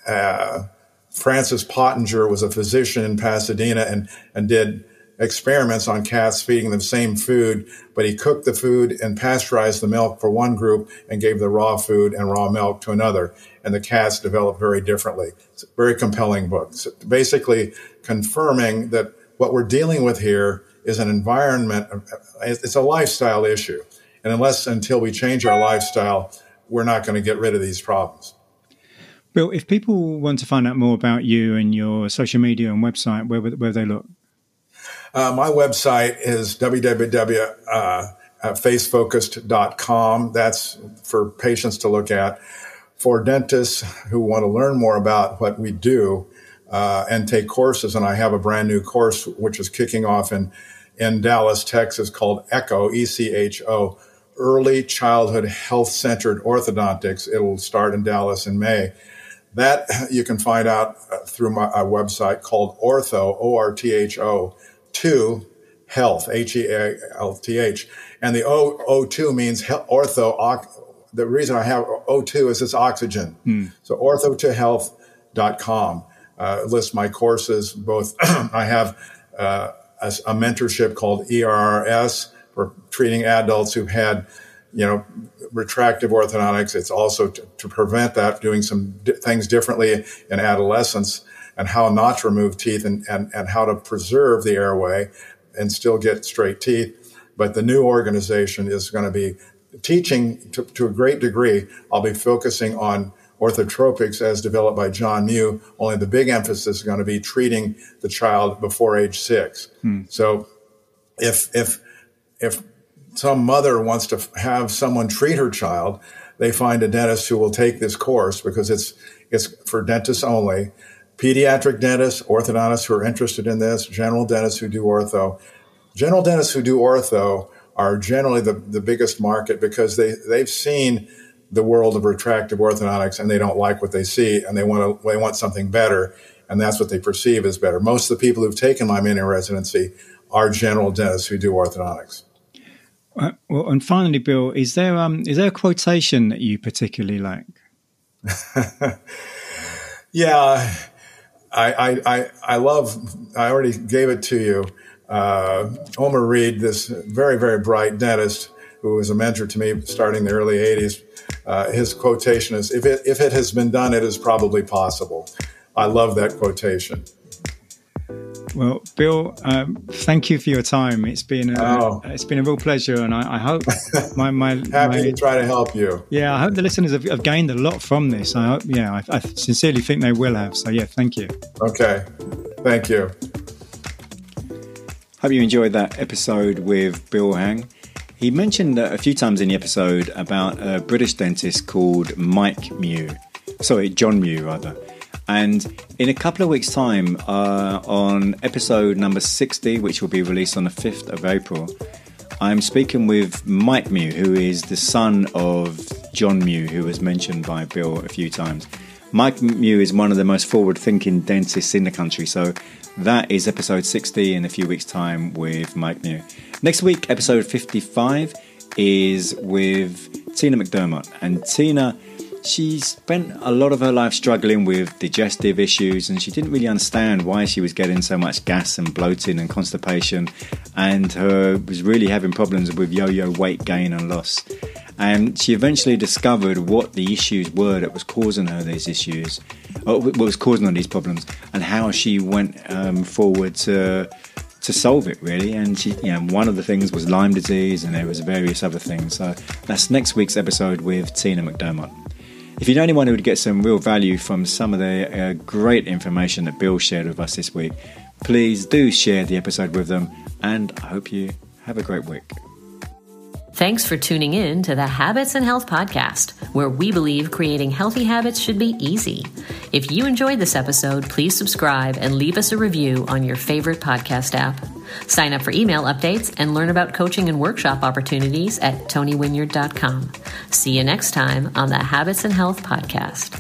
Uh, Francis Pottenger was a physician in Pasadena and, and did experiments on cats feeding them the same food, but he cooked the food and pasteurized the milk for one group and gave the raw food and raw milk to another. And the cats developed very differently. It's a very compelling book. It's basically confirming that what we're dealing with here is an environment, it's a lifestyle issue. And unless until we change our lifestyle, we're not going to get rid of these problems. Bill, if people want to find out more about you and your social media and website, where where they look? Uh, my website is www.facefocused.com. Uh, That's for patients to look at. For dentists who want to learn more about what we do uh, and take courses, and I have a brand new course which is kicking off in in Dallas, Texas, called ECHO, E C H O early childhood health centered orthodontics. It'll start in Dallas in May. That you can find out uh, through my website called Ortho, O R T H O, 2 Health, H E A L T H. And the O, O2 means ortho. The reason I have O2 is it's oxygen. Hmm. So ortho2health.com uh, lists my courses. Both I have uh, a, a mentorship called ERRS for treating adults who've had, you know, retractive orthodontics. It's also to, to prevent that, doing some di- things differently in adolescence and how not to remove teeth and, and, and how to preserve the airway and still get straight teeth. But the new organization is going to be teaching to, to a great degree. I'll be focusing on orthotropics as developed by John Mew, only the big emphasis is going to be treating the child before age six. Hmm. So if, if if some mother wants to have someone treat her child, they find a dentist who will take this course because it's it's for dentists only. Pediatric dentists, orthodontists who are interested in this, general dentists who do ortho. General dentists who do ortho are generally the, the biggest market because they, they've seen the world of retractive orthodontics and they don't like what they see and they want to, they want something better and that's what they perceive as better. Most of the people who've taken my mini residency are general dentists who do orthodontics. Uh, well, and finally, Bill, is there um, is there a quotation that you particularly like? yeah, I, I I love. I already gave it to you. Uh, Homer Reed, this very very bright dentist who was a mentor to me starting in the early '80s. Uh, his quotation is, "If it if it has been done, it is probably possible." I love that quotation. Well, Bill, um, thank you for your time. It's been a, oh. it's been a real pleasure, and I, I hope my my happy my, to try to help you. Yeah, I hope the listeners have, have gained a lot from this. I hope, yeah, I, I, sincerely think they will have. So, yeah, thank you. Okay, thank you. Hope you enjoyed that episode with Bill Hang. He mentioned a few times in the episode about a British dentist called Mike Mew. Sorry, John Mew, rather. And in a couple of weeks' time, uh, on episode number 60, which will be released on the 5th of April, I'm speaking with Mike Mew, who is the son of John Mew, who was mentioned by Bill a few times. Mike Mew is one of the most forward thinking dentists in the country, so that is episode 60 in a few weeks' time with Mike Mew. Next week, episode 55 is with Tina McDermott, and Tina she spent a lot of her life struggling with digestive issues and she didn't really understand why she was getting so much gas and bloating and constipation and her was really having problems with yo-yo weight gain and loss. And she eventually discovered what the issues were that was causing her these issues what was causing all these problems and how she went um, forward to to solve it really and she you know one of the things was lyme disease and there was various other things so that's next week's episode with tina mcdermott If you know anyone who would get some real value from some of the uh, great information that Bill shared with us this week, please do share the episode with them. And I hope you have a great week. Thanks for tuning in to the Habits and Health Podcast, where we believe creating healthy habits should be easy. If you enjoyed this episode, please subscribe and leave us a review on your favorite podcast app. Sign up for email updates and learn about coaching and workshop opportunities at tonywinyard.com. See you next time on the Habits and Health Podcast.